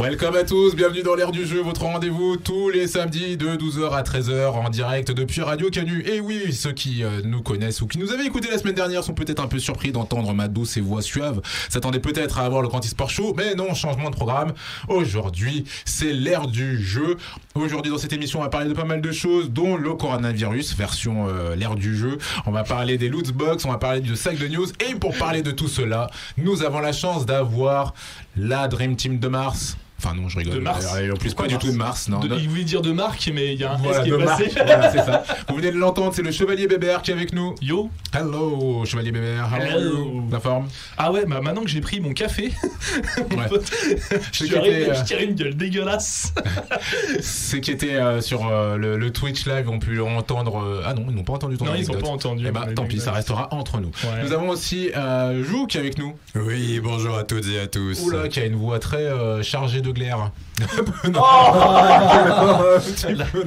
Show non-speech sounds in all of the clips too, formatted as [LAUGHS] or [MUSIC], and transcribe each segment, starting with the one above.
Welcome à tous, bienvenue dans l'air du jeu, votre rendez-vous tous les samedis de 12h à 13h en direct depuis Radio Canu. Et oui, ceux qui euh, nous connaissent ou qui nous avaient écouté la semaine dernière sont peut-être un peu surpris d'entendre ma douce et voix suave, s'attendaient peut-être à avoir le Grand Sport Show, mais non, changement de programme. Aujourd'hui, c'est l'air du jeu. Aujourd'hui, dans cette émission, on va parler de pas mal de choses, dont le coronavirus, version euh, l'ère du jeu. On va parler des loot box, on va parler du sac de news. Et pour parler de tout cela, nous avons la chance d'avoir la Dream Team de Mars. Enfin non, je rigole. De Mars. En plus, pas du tout de Mars, non. De- il voulait dire de marque, mais il y a un Voilà, S qui est passé. Voilà, c'est ça. Vous venez de l'entendre, c'est le Chevalier Bébert qui est avec nous. Yo. Hello, Chevalier Bébert. How are Hello. you La forme Ah ouais, bah maintenant que j'ai pris mon café, [LAUGHS] mon Ouais. pote, [LAUGHS] je suis arrivé, euh, je tirais une gueule dégueulasse. [LAUGHS] Ceux qui étaient euh, sur euh, le, le Twitch live ont pu entendre. euh, Ah non, ils n'ont pas entendu ton Non, ils ont anecdote. pas entendu. Eh bah, tant pis, ça restera entre nous. Ouais. Nous avons aussi euh, Jou qui est avec nous. Oui, bonjour à toutes et à tous. Oula, qui a une voix très euh, chargée de glaire. [LAUGHS]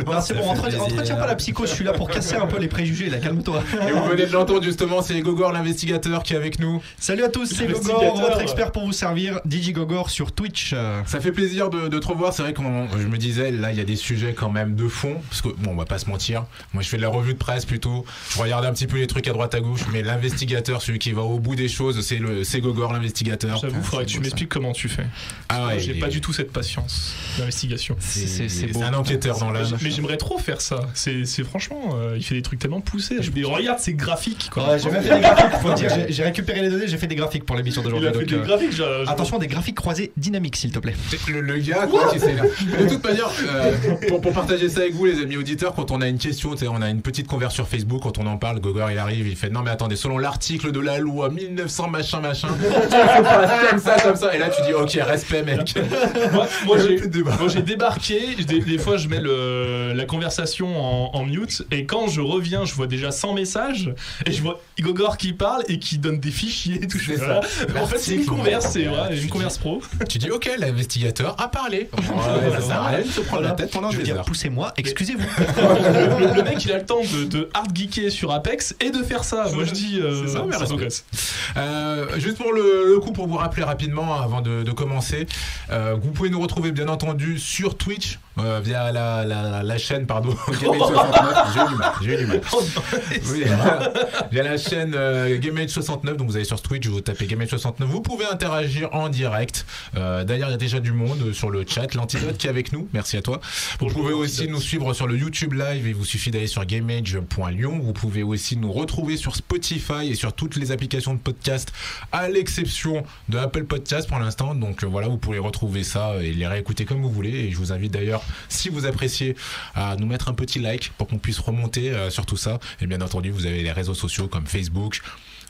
Non, c'est bon, entre- entretiens pas la psycho, je suis là pour casser un peu les préjugés, là, calme-toi. Et vous venez de l'entendre justement, c'est Gogor l'investigateur qui est avec nous. Salut à tous, c'est Gogor, votre expert pour vous servir, DJ Gogor sur Twitch. Ça fait plaisir de, de te revoir. C'est vrai qu'on, je me disais, là, il y a des sujets quand même de fond. Parce que, bon, on va pas se mentir. Moi, je fais de la revue de presse plutôt. Je regarde un petit peu les trucs à droite à gauche. Mais l'investigateur, celui qui va au bout des choses, c'est Gogor l'investigateur. J'avoue, faudrait que tu m'expliques comment tu fais. Ah ouais, J'ai pas du tout cette patience d'investigation. C'est, un enquêteur dans l'âme. Mais j'aimerais trop faire ça. C'est franchement, euh, il fait des trucs tellement poussés. Je me dis, regarde, c'est graphique. Quoi. Ouais, j'ai même fait des graphiques, faut dire, j'ai- récupéré les données, j'ai fait des graphiques pour l'émission d'aujourd'hui. euh, Attention, des graphiques croisés dynamiques, s'il te plaît. Le, le gars, quoi, qui s'est là. De toute manière, euh, pour, pour partager ça avec vous, les amis auditeurs, quand on a une question, on a une petite converse sur Facebook, quand on en parle, Gogor il arrive, il fait non mais attendez, selon l'article de la loi 1900 machin machin, comme ça comme ça, et là tu dis ok respect mec. [LAUGHS] Moi, j'ai débarqué. Des, des fois, je mets le, la conversation en, en mute. Et quand je reviens, je vois déjà 100 messages. Et je vois Igogor qui parle et qui donne des fichiers. et Tout Voilà. ça. En fait, c'est une converse. C'est une converse pro. Tu dis ok l'investigateur a parlé. Ouais, ça sert à rien de se prendre la tête pendant Je veux des dire, heures. poussez-moi, excusez-vous. le, [LAUGHS] le- le mec, il a le temps de, de hard geeker sur Apex et de faire ça. Moi, je dis. euh, ça, mais. Euh, juste pour le, le coup, pour vous rappeler rapidement avant de, de commencer, euh, pouvez nous retrouver bien entendu sur Twitch euh, via la, la, la chaîne pardon [LAUGHS] GameAge69. J'ai eu du mal. J'ai eu du mal. Oui, via la chaîne euh, GameAge69. Donc vous allez sur Twitch, vous tapez GameAge69. Vous pouvez interagir en direct. Euh, D'ailleurs, il y a déjà du monde sur le chat. L'antidote qui est avec nous. Merci à toi. Vous pouvez aussi nous suivre sur le YouTube Live. Il vous suffit d'aller sur GameAge.lyon. Vous pouvez aussi nous retrouver sur Spotify et sur toutes les applications de podcast, à l'exception de Apple Podcast pour l'instant. Donc euh, voilà, vous pourrez retrouver ça et les réécouter comme vous voulez. Et je vous invite d'ailleurs, si vous appréciez, à nous mettre un petit like pour qu'on puisse remonter euh, sur tout ça. Et bien entendu, vous avez les réseaux sociaux comme Facebook.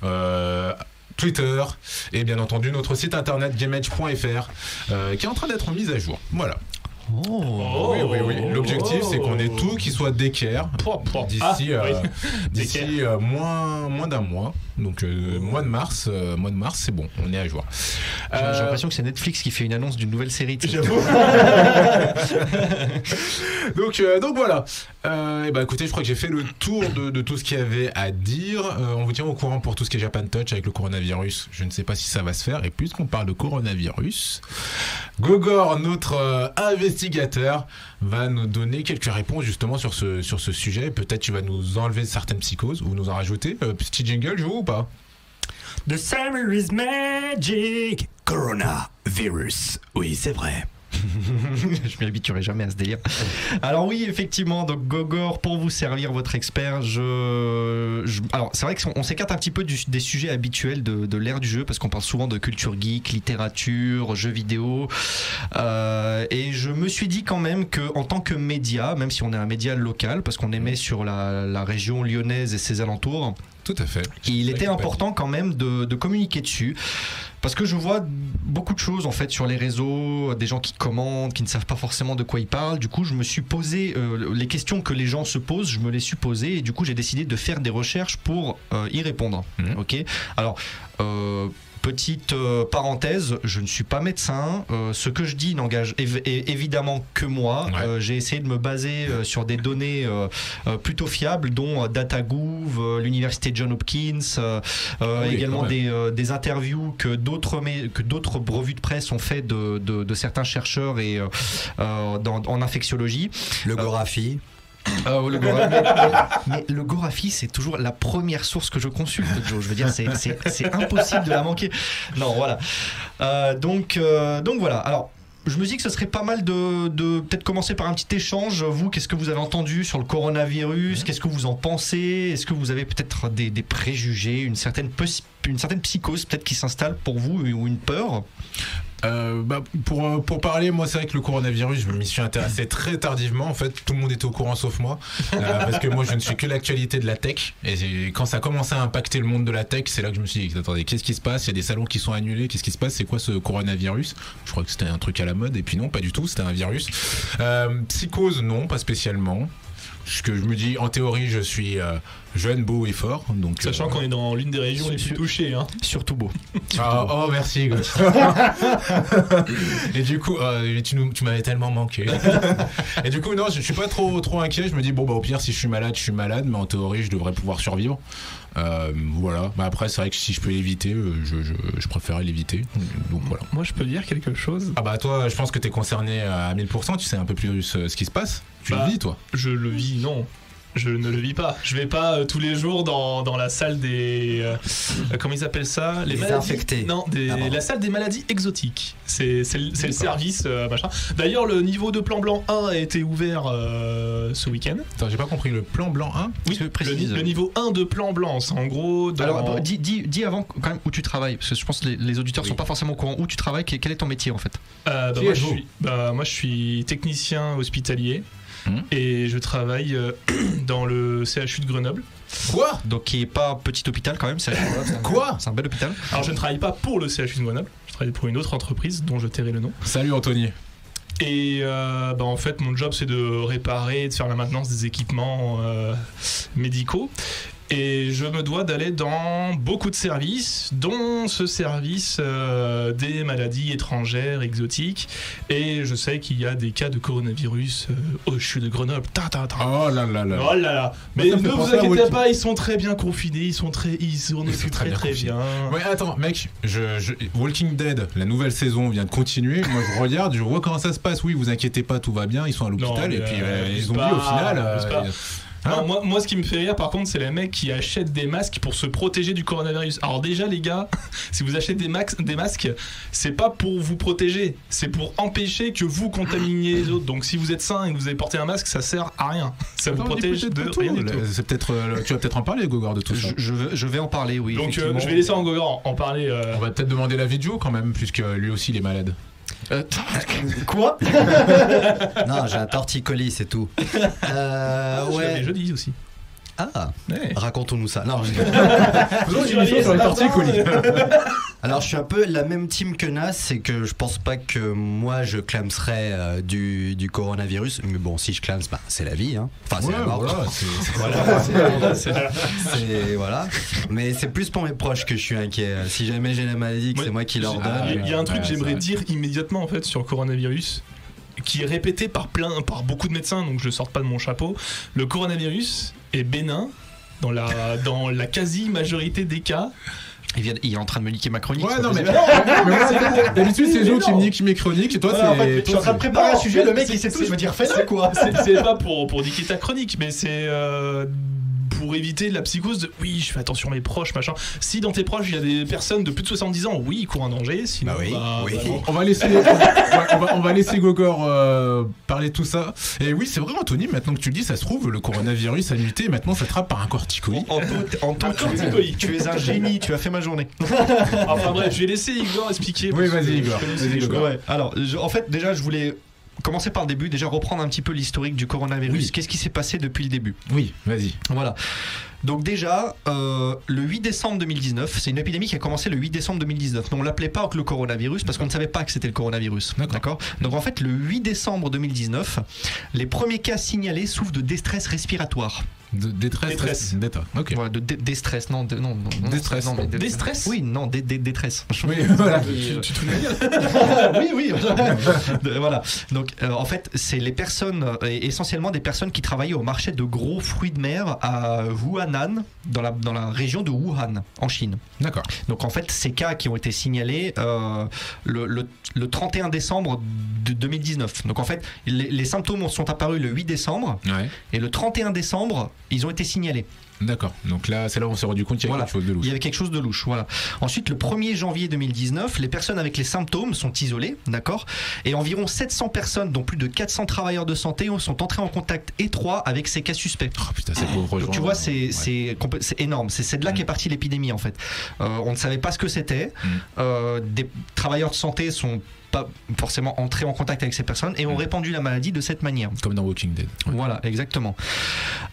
euh, Twitter et bien entendu notre site internet gameedge.fr euh, qui est en train d'être mis à jour. Voilà. Oh. oui, oui, oui. L'objectif c'est qu'on ait tout qui soit d'équerre d'ici Ah, euh, oui. [LAUGHS] euh, moins moins d'un mois. Donc euh, mois de mars, mois de mars, c'est bon, on est à jour. J'ai l'impression que c'est Netflix qui fait une annonce d'une nouvelle série. [LAUGHS] donc donc voilà. Et bah écoutez, je crois que j'ai fait le tour de, de tout ce qu'il y avait à dire. On vous tient au courant pour tout ce qui est Japan Touch avec le coronavirus. Je ne sais pas si ça va se faire. Et puisqu'on parle de coronavirus, Gogor, notre euh, investigateur, va nous donner quelques réponses justement sur ce sur ce sujet. Peut-être tu vas nous enlever certaines psychoses ou nous en rajouter. Euh, petit jingle, je vous ou pas? The summer is magic. Coronavirus. Oui, c'est vrai. [LAUGHS] je m'y habituerai jamais à ce délire. Alors oui, effectivement, donc Gogor, pour vous servir votre expert, je, alors c'est vrai qu'on s'écarte un petit peu des sujets habituels de, l'ère du jeu parce qu'on parle souvent de culture geek, littérature, jeux vidéo, Euh, et je me suis dit quand même que en tant que média, même si on est un média local, parce qu'on émet sur la région lyonnaise et ses alentours, Tout à fait. il était important quand même de, de communiquer dessus. Parce que je vois beaucoup de choses en fait sur les réseaux, des gens qui commandent, qui ne savent pas forcément de quoi ils parlent. Du coup, je me suis posé euh, les questions que les gens se posent, je me les suis posées et du coup, j'ai décidé de faire des recherches pour euh, y répondre. Mhm. Ok? Alors. euh, Petite euh, parenthèse, je ne suis pas médecin. Euh, ce que je dis n'engage évidemment que moi. Ouais. Euh, J'ai essayé de me baser euh, sur des données euh, euh, plutôt fiables, dont euh, DataGouv, euh, l'université John Hopkins, oui, également des, euh, des interviews que d'autres mé- que d'autres revues de presse ont fait de, de- de certains chercheurs et dans- en infectiologie. Le Gorafi. Euh, le Gora- [LAUGHS] mais, le Gorafi, c'est toujours la première source que je consulte, Joe. Je veux dire, c'est- impossible de la manquer. Non, voilà. Euh, donc, euh, donc voilà. Alors. Je me dis que ce serait pas mal de, de peut-être commencer par un petit échange. Vous, qu'est-ce que vous avez entendu sur le coronavirus? Qu'est-ce que vous en pensez? Est-ce que vous avez peut-être des, des préjugés, une certaine, une certaine psychose peut-être qui s'installe pour vous ou une peur? Euh, bah, pour, euh, pour parler, moi, c'est vrai que le coronavirus, je m'y suis intéressé très tardivement. En fait, tout le monde était au courant sauf moi. Euh, parce que moi, je ne suis que l'actualité de la tech. Et quand ça a commencé à impacter le monde de la tech, c'est là que je me suis dit, attendez, qu'est-ce qui se passe? Il y a des salons qui sont annulés. Qu'est-ce qui se passe? C'est quoi ce coronavirus? Je crois que c'était un truc à la mode. Et puis non, pas du tout. C'était un virus. Euh, psychose, non, pas spécialement. Ce que je me dis, en théorie, je suis euh, jeune, beau et fort. Donc, Sachant euh, qu'on est dans l'une des régions les plus Sur- touchées. Hein. Surtout beau. Ah, oh, merci, Hugo. [LAUGHS] et du coup, euh, tu, nous- tu m'avais tellement manqué. et du coup, non, je, je suis pas trop, trop inquiet. Je me dis, bon, bah, au pire, si je suis malade, je suis malade, mais en théorie, je devrais pouvoir survivre. Euh, voilà. Bah, après, c'est vrai que si je peux l'éviter, euh, je, je, l'éviter. Donc voilà. Moi, je peux dire quelque chose. Ah, bah, toi, je pense que t'es concerné à 1000%. Tu sais un peu plus euh, ce qui se passe. Tu Bah, le vis, toi. Je le vis, non. Je ne le vis pas. Je vais pas euh, tous les jours dans, dans la salle des. euh, euh, comment ils appellent ça? Les maladies- infectés. Non, des- Ah, la salle des maladies exotiques. C'est c'est le, le service, euh, machin. D'ailleurs, le niveau de plan blanc 1 a été ouvert euh, ce week-end. Attends, j'ai pas compris. Le plan blanc 1 Oui, Tu le, précises. le niveau 1 de plan blanc, c'est en gros. Dans... Alors, bah, dis, dis, dis avant quand même où tu travailles, parce que je pense que les, les auditeurs Oui. sont pas forcément au courant où tu travailles? Quel quel est ton métier en fait? Euh, bah, moi, je suis, bah, moi, je suis technicien hospitalier. Mhm. Et je travaille euh, [CLEARS THROAT] dans le CHU de Grenoble. Quoi? Donc qui est pas petit hôpital quand même. C'est Quoi? C'est un bel hôpital. Alors je ne travaille pas pour le CHU de Grenoble, je travaille pour une autre entreprise dont je tairai le nom. Salut, Anthony. Et euh, bah, en fait, mon job, c'est de réparer, de faire la maintenance des équipements euh, médicaux. Et je me dois d'aller dans beaucoup de services, dont ce service euh, des maladies étrangères, exotiques. Et je sais qu'il y a des cas de coronavirus euh, au CHU de Grenoble. Ta, ta, ta. Oh là là là. Oh là là Mais ne vous inquiétez pas, ils sont très bien confinés, ils sont très, ils sont Ils sont très très, bien. Ouais, attends, mec, je, je- Walking Dead, la nouvelle saison vient de continuer. Moi, je regarde, je vois comment ça se passe. Oui, vous inquiétez pas, tout va bien. Ils sont à l'hôpital et puis euh, euh, ils ont vu au final. Hein Non, moi, moi, ce qui me fait rire, par contre, c'est les mecs qui achètent des masques pour se protéger du coronavirus. Alors déjà, les gars, [LAUGHS] si vous achetez des, max- des masques, c'est pas pour vous protéger, c'est pour empêcher que vous contaminiez les autres. Donc si vous êtes sain et que vous avez porté un masque, ça sert à rien. Ça vous protège de rien du Le- tout. C'est peut-être, euh, tu vas peut-être en parler, Gogor, de tout ça. Je, je vais, je vais en parler, oui. Donc euh, je vais laisser en Gogor en parler. euh, On va peut-être demander l'avis de Joe quand même, puisque lui aussi il est malade. Euh, [LAUGHS] Quoi Non, j'ai un torticolis, c'est tout. [LAUGHS] Euh, je l'avais ouais. jeudi aussi. Ah, Ouais. racontons-nous ça. Non. [LAUGHS] [LAUGHS] Alors, je suis un peu la même team que Nas, c'est que je pense pas que moi je clamserais euh, du, du coronavirus. Mais bon, si je clame, bah, c'est la vie. Hein. Enfin, c'est Ouais, la mort. voilà, c'est- Voilà, c'est- [LAUGHS] c'est- voilà. Mais c'est plus pour mes proches que je suis inquiet. Si jamais j'ai la maladie, que Ouais, c'est moi qui leur donne. Il y a- un truc ouais, que j'aimerais dire immédiatement en fait sur le coronavirus qui est répété par plein par beaucoup de médecins donc je sors pas de mon chapeau. Le coronavirus est bénin dans la [LAUGHS] dans la quasi majorité des cas. il, vient- il est en train de me niquer ma chronique. Ouais, [LAUGHS] non, mais, [LAUGHS] d'habitude, c'est Joe qui me nique mes chroniques et toi, c'est. en fait, Je suis en train de préparer un Non, sujet, le mec c'est- il sait tout, je me dire fais c'est- là quoi. C'est c'est pas pour pour niquer ta chronique mais c'est euh, pour éviter la psychose de oui je fais attention à mes proches machin si dans tes proches il y a des personnes de plus de 70 ans oui ils courent un danger sinon Bah oui, oui. bah, On va laisser, on va, on va- on va laisser Gogor euh, parler de tout ça. Et oui, c'est vrai, Anthony, maintenant que tu le dis, ça se trouve, le coronavirus a muté. Maintenant, ça trappe par un corticoïde. Anto, Un tu, corticoïde. tu es un génie, tu as fait ma journée. enfin bref je vais laisser Igor expliquer Oui, que vas-y, Igor. Ouais, alors, je- en fait, déjà, je voulais commencer par le début, déjà reprendre un petit peu l'historique du coronavirus. Oui. Qu'est-ce qui s'est passé depuis le début Oui, vas-y. Voilà. Donc déjà, euh, le 8 décembre 2019, c'est une épidémie qui a commencé le 8 décembre 2019. Mais on l'appelait pas le coronavirus parce qu'on ne savait pas que c'était le coronavirus. D'accord. Donc en fait, le 8 décembre 2019, les premiers cas signalés souffrent de déstress respiratoire. De, détresse. Détresse. D'état. Ok. Voilà, de dé- déstress, non, de- non, non, non, Déstress. non, mais de- Déstress Oui, non, dé- dé- détresse. Oui, voilà. Tu, tu te gueule [LAUGHS] oui, oui. Voilà. Donc, euh, en fait, c'est les personnes, euh, essentiellement des personnes qui travaillaient au marché de gros fruits de mer à Wuhanan, dans la, dans la région de Wuhan, en Chine. D'accord. Donc, en fait, ces cas qui ont été signalés euh, le, le- le 31 décembre de 2019. Donc, en fait, les, les symptômes sont apparus le 8 décembre, Ouais. et le 31 décembre, ils ont été signalés. D'accord. Donc là, c'est là où on s'est rendu compte qu'il y a Voilà. quelque chose de louche. Il y avait quelque chose de louche, voilà. Ensuite, le 1er janvier 2019, les personnes avec les symptômes sont isolées, d'accord Et environ 700 personnes, dont plus de 400 travailleurs de santé, sont entrés en contact étroit avec ces cas suspects. Oh putain, ces pauvres gens. Donc tu vois, c'est Ouais. c'est c'est énorme. C'est c'est de là Mm. qu'est partie l'épidémie en fait. Euh, on ne savait pas ce que c'était. Mm. Euh, des travailleurs de santé sont pas forcément entrés en contact avec ces personnes et ont Mm. répandu la maladie de cette manière. Comme dans Walking Dead. Voilà, exactement.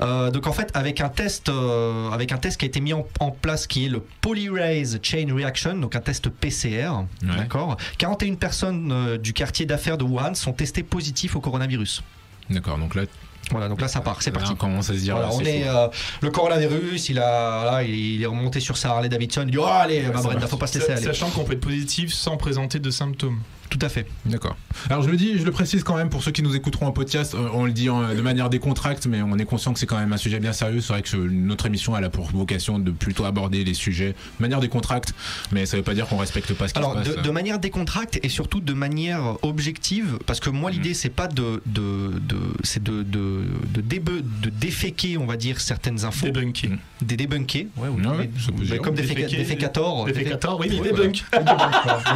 Euh, donc en fait, avec un test, euh, avec un test qui a été mis en, en place, qui est le Polymerase Chain Reaction, donc un test PCR, Ouais. d'accord. 41 personnes euh, du quartier d'affaires de Wuhan sont testées positives au coronavirus. D'accord. Donc là, Voilà, donc là ça part, c'est là, parti. on commence à se dire. Voilà, là, on est euh, le coronavirus, il a, il est remonté sur sa Harley Davidson. Il dit oh allez, ma c'est Brenda, faut pas se laisser aller. Sachant qu'on peut être positif sans présenter de symptômes. Tout à fait. D'accord. Alors je le dis, je le précise quand même pour ceux qui nous écouteront en podcast, euh, on le dit en- de manière décontracte, mais on est conscient que c'est quand même un sujet bien sérieux. C'est vrai que notre émission elle a pour vocation de plutôt aborder les sujets de manière décontracte, mais ça veut pas dire qu'on respecte pas ce qui Alors, se passe. de, de manière décontractée et surtout de manière objective, parce que moi, Mm. l'idée, c'est pas de, de, de c'est de, de, de, débe- de déféquer, on va dire, certaines infos, Débunké. des débunker, ouais, ou- Ouais, ouais, mais- ça peut se mais dire. comme défécator, défé- Défécator, oui, il débunk,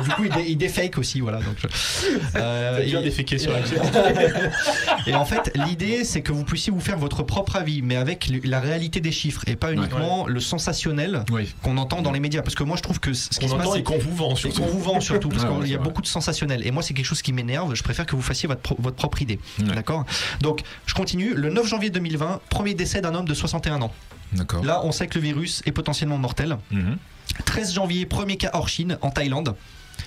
du coup, il, dé- il défake aussi, voilà. Donc, je- [LAUGHS] euh, bien et- sur la [LAUGHS] Et en fait, l'idée, c'est que vous puissiez vous faire votre propre avis, mais avec la réalité des chiffres et pas uniquement le sensationnel Oui. qu'on entend dans les médias. Parce que moi, je trouve que ce qui On se passe, entend c'est et qu'on vous vend surtout. qu'on vous vend surtout, parce Ouais, qu'il y a beaucoup de sensationnel. Et moi, c'est quelque chose qui m'énerve. Je préfère que vous fassiez votre, pro- votre propre idée. Ouais. D'accord? Donc, je continue. Le 9 janvier 2020, premier décès d'un homme de 61 ans. D'accord. Là, on sait que le virus est potentiellement mortel. Mhm. 13 janvier, premier cas hors Chine, en Thaïlande,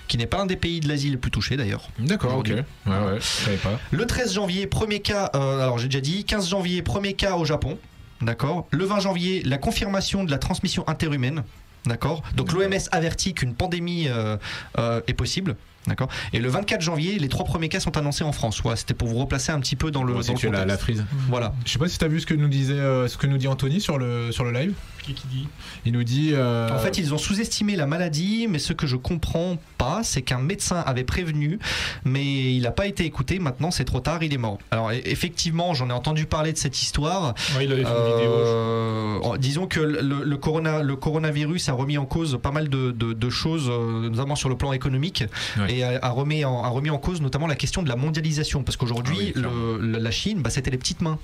qui n'est pas un des pays de l'Asie les plus touchés d'ailleurs. D'accord, ok. Aujourd'hui. Ouais, ouais, je savais pas. Le 13 janvier, premier cas, euh, alors j'ai déjà dit, 15 janvier, premier cas au Japon. D'accord Le 20 janvier, la confirmation de la transmission interhumaine. D'accord Donc l'OMS avertit qu'une pandémie euh, euh, est possible. D'accord Et le 24 janvier, les trois premiers cas sont annoncés en France. Voilà, c'était pour vous replacer un petit peu dans le, Bon, dans le la, frise. Voilà. Je sais pas si t'as vu ce que nous disait, euh, ce que nous dit Anthony sur le sur le live. Qui qui dit? Il nous dit. euh, En fait, ils ont sous-estimé la maladie, mais ce que je comprends pas, c'est qu'un médecin avait prévenu, mais il n'a pas été écouté. Maintenant, c'est trop tard, il est mort. Alors, e- effectivement, j'en ai entendu parler de cette histoire. Ouais, il avait fait une vidéo. Disons que le, le corona, le coronavirus a remis en cause pas mal de, de- de choses, euh, notamment sur le plan économique, Ouais. et a, a remis en, a remis en cause notamment la question de la mondialisation, parce qu'aujourd'hui, Ah oui, la Chine, bah, c'était les petites mains.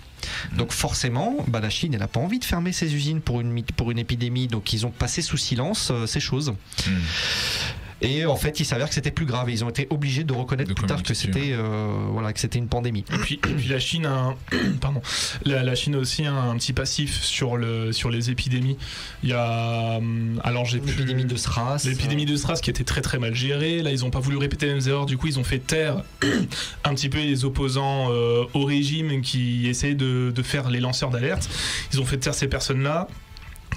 Mm. Donc forcément, bah, la Chine, elle n'a pas envie de fermer ses usines pour une, pour une épidémie, donc ils ont passé sous silence euh, ces choses. hmm. Et en fait, il s'avère que c'était plus grave. Et ils ont été obligés de reconnaître De plus tard que c'était euh, voilà que c'était une pandémie. Et puis, et puis la Chine a un, [CLEARS THROAT] pardon, la, la Chine a aussi un, un petit passif sur le sur les épidémies. Il y a hum, alors j'ai plus L'épidémie de SRAS. L'épidémie de SRAS qui était très très mal gérée. Là, ils n'ont pas voulu répéter les mêmes erreurs. Du coup, ils ont fait taire [CLEARS THROAT] un petit peu les opposants euh, au régime qui essayaient de, de faire les lanceurs d'alerte. Ils ont fait taire ces personnes-là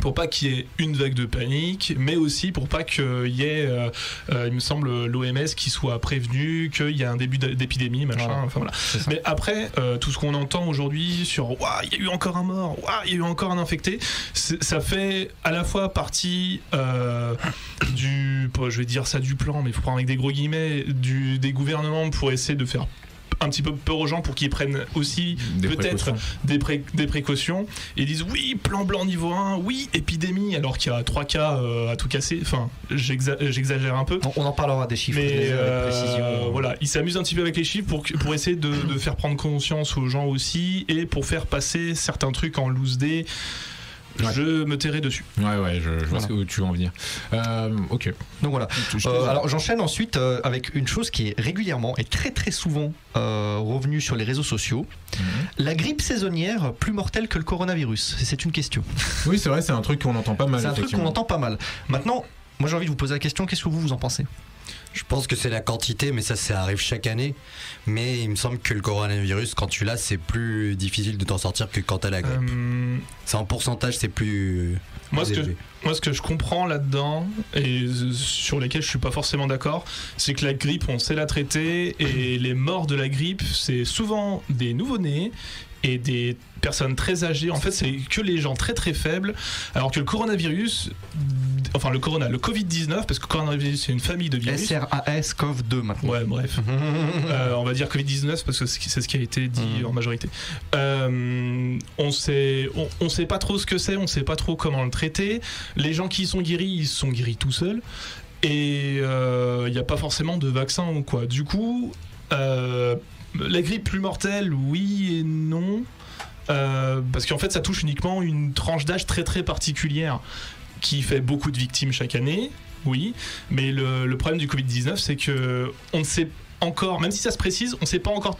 pour pas qu'il y ait une vague de panique, mais aussi pour pas qu'il y ait, euh, euh, il me semble, l'OMS qui soit prévenu qu'il y a un début d'épidémie, machin. Enfin voilà. Mais après, euh, tout ce qu'on entend aujourd'hui sur il y a eu encore un mort, il y a eu encore un infecté, ça fait à la fois partie euh, du, je vais dire ça du plan, mais il faut prendre avec des gros guillemets, du, des gouvernements pour essayer de faire un petit peu peur aux gens pour qu'ils prennent aussi Des peut-être précautions. des, pré- des précautions et ils disent oui plan blanc niveau 1 oui épidémie alors qu'il y a trois cas euh, à tout casser enfin j'exa- j'exagère un peu On, on en parlera des chiffres mais euh, précision. voilà, ils s'amusent un petit peu avec les chiffres pour, pour essayer de, de faire prendre conscience aux gens aussi et pour faire passer certains trucs en loose day. Ouais. Je me tairai dessus. Ouais, ouais, je, je vois Voilà. ce que où tu veux en venir. Euh, ok. Donc voilà. Euh, alors j'enchaîne ensuite euh, avec une chose qui est régulièrement et très très souvent revenue sur les réseaux sociaux. Mhm. La grippe saisonnière plus mortelle que le coronavirus C'est une question. Oui, c'est vrai, c'est un truc qu'on entend pas mal. C'est un truc qu'on entend pas mal. Maintenant, moi j'ai envie de vous poser la question, qu'est-ce que vous vous en pensez? Je pense que c'est la quantité, mais ça, ça arrive chaque année. Mais il me semble que le coronavirus, quand tu l'as, c'est plus difficile de t'en sortir que quand t'as la grippe. Euh, C'est en pourcentage, c'est plus. moi, ce que, moi, ce que je comprends là-dedans, et sur lesquels je suis pas forcément d'accord, c'est que la grippe, on sait la traiter, et [CLEARS THROAT] les morts de la grippe, c'est souvent des nouveau-nés et des personnes très âgées. En fait, c'est que les gens très très faibles, alors que le coronavirus, enfin le corona, le Covid-19, parce que coronavirus, c'est une famille de virus. SRAS COV2 maintenant. Ouais, bref. [LAUGHS] Euh, on va dire Covid-19 parce que c'est ce qui a été dit Mhm. en majorité. Euh, on sait, on, on sait pas trop ce que c'est, on sait pas trop comment le traiter. Les gens qui sont guéris, ils sont guéris tout seuls. Et il n'y a pas forcément de vaccin ou quoi. Du coup, euh, la grippe plus mortelle, oui et non. Euh, parce qu'en fait, ça touche uniquement une tranche d'âge très très particulière qui fait beaucoup de victimes chaque année, oui. Mais le, problème du Covid-19, c'est que on ne sait encore, même si ça se précise, on ne sait pas encore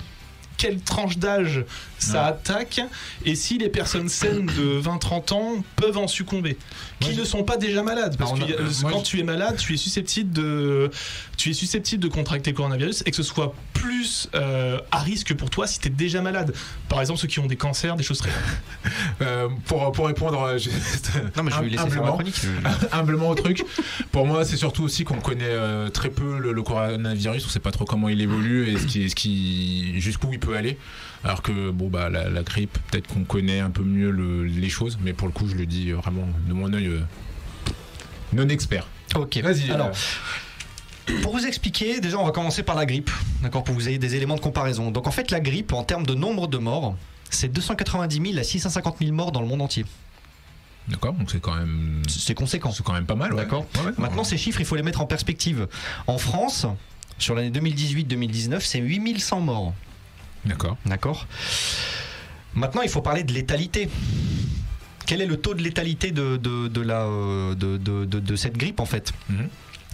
quelle tranche d'âge ça Ouais. attaque et si les personnes saines de 20-30 ans peuvent en succomber qui ne sont pas déjà malades. Parce Alors, que a- euh, quand je- tu es malade tu es susceptible de tu es susceptible de contracter le coronavirus et que ce soit plus euh, à risque pour toi si tu es déjà malade. Par exemple ceux qui ont des cancers des choses très [LAUGHS] Euh, pour, pour répondre euh, juste Non, mais je vais lui laisser faire la [LAUGHS] humblement, au truc, pour moi, c'est surtout aussi qu'on connaît euh, très peu le, le coronavirus. On sait pas trop comment il évolue et ce qui, ce qui, jusqu'où il peut aller. Alors que bon bah la, la grippe, peut-être qu'on connaît un peu mieux le- les choses, mais pour le coup, je le dis vraiment de mon œil euh, non expert. Ok. Vas-y. Alors, euh, Pour vous expliquer, déjà on va commencer par la grippe, d'accord, pour que vous ayez des éléments de comparaison. Donc en fait la grippe, en termes de nombre de morts, c'est 290 000 à 650 000 morts dans le monde entier. d'accord, donc c'est quand même, C'est conséquent. c'est quand même pas mal. ouais. D'accord. Ouais, ouais, Maintenant ces chiffres, il faut les mettre en perspective. En France, sur l'année 2018-2019, c'est 8100 morts, D'accord. d'accord Maintenant il faut parler de létalité. Quel est le taux de létalité de, de, de la, euh, de, de- cette grippe en fait Mhm.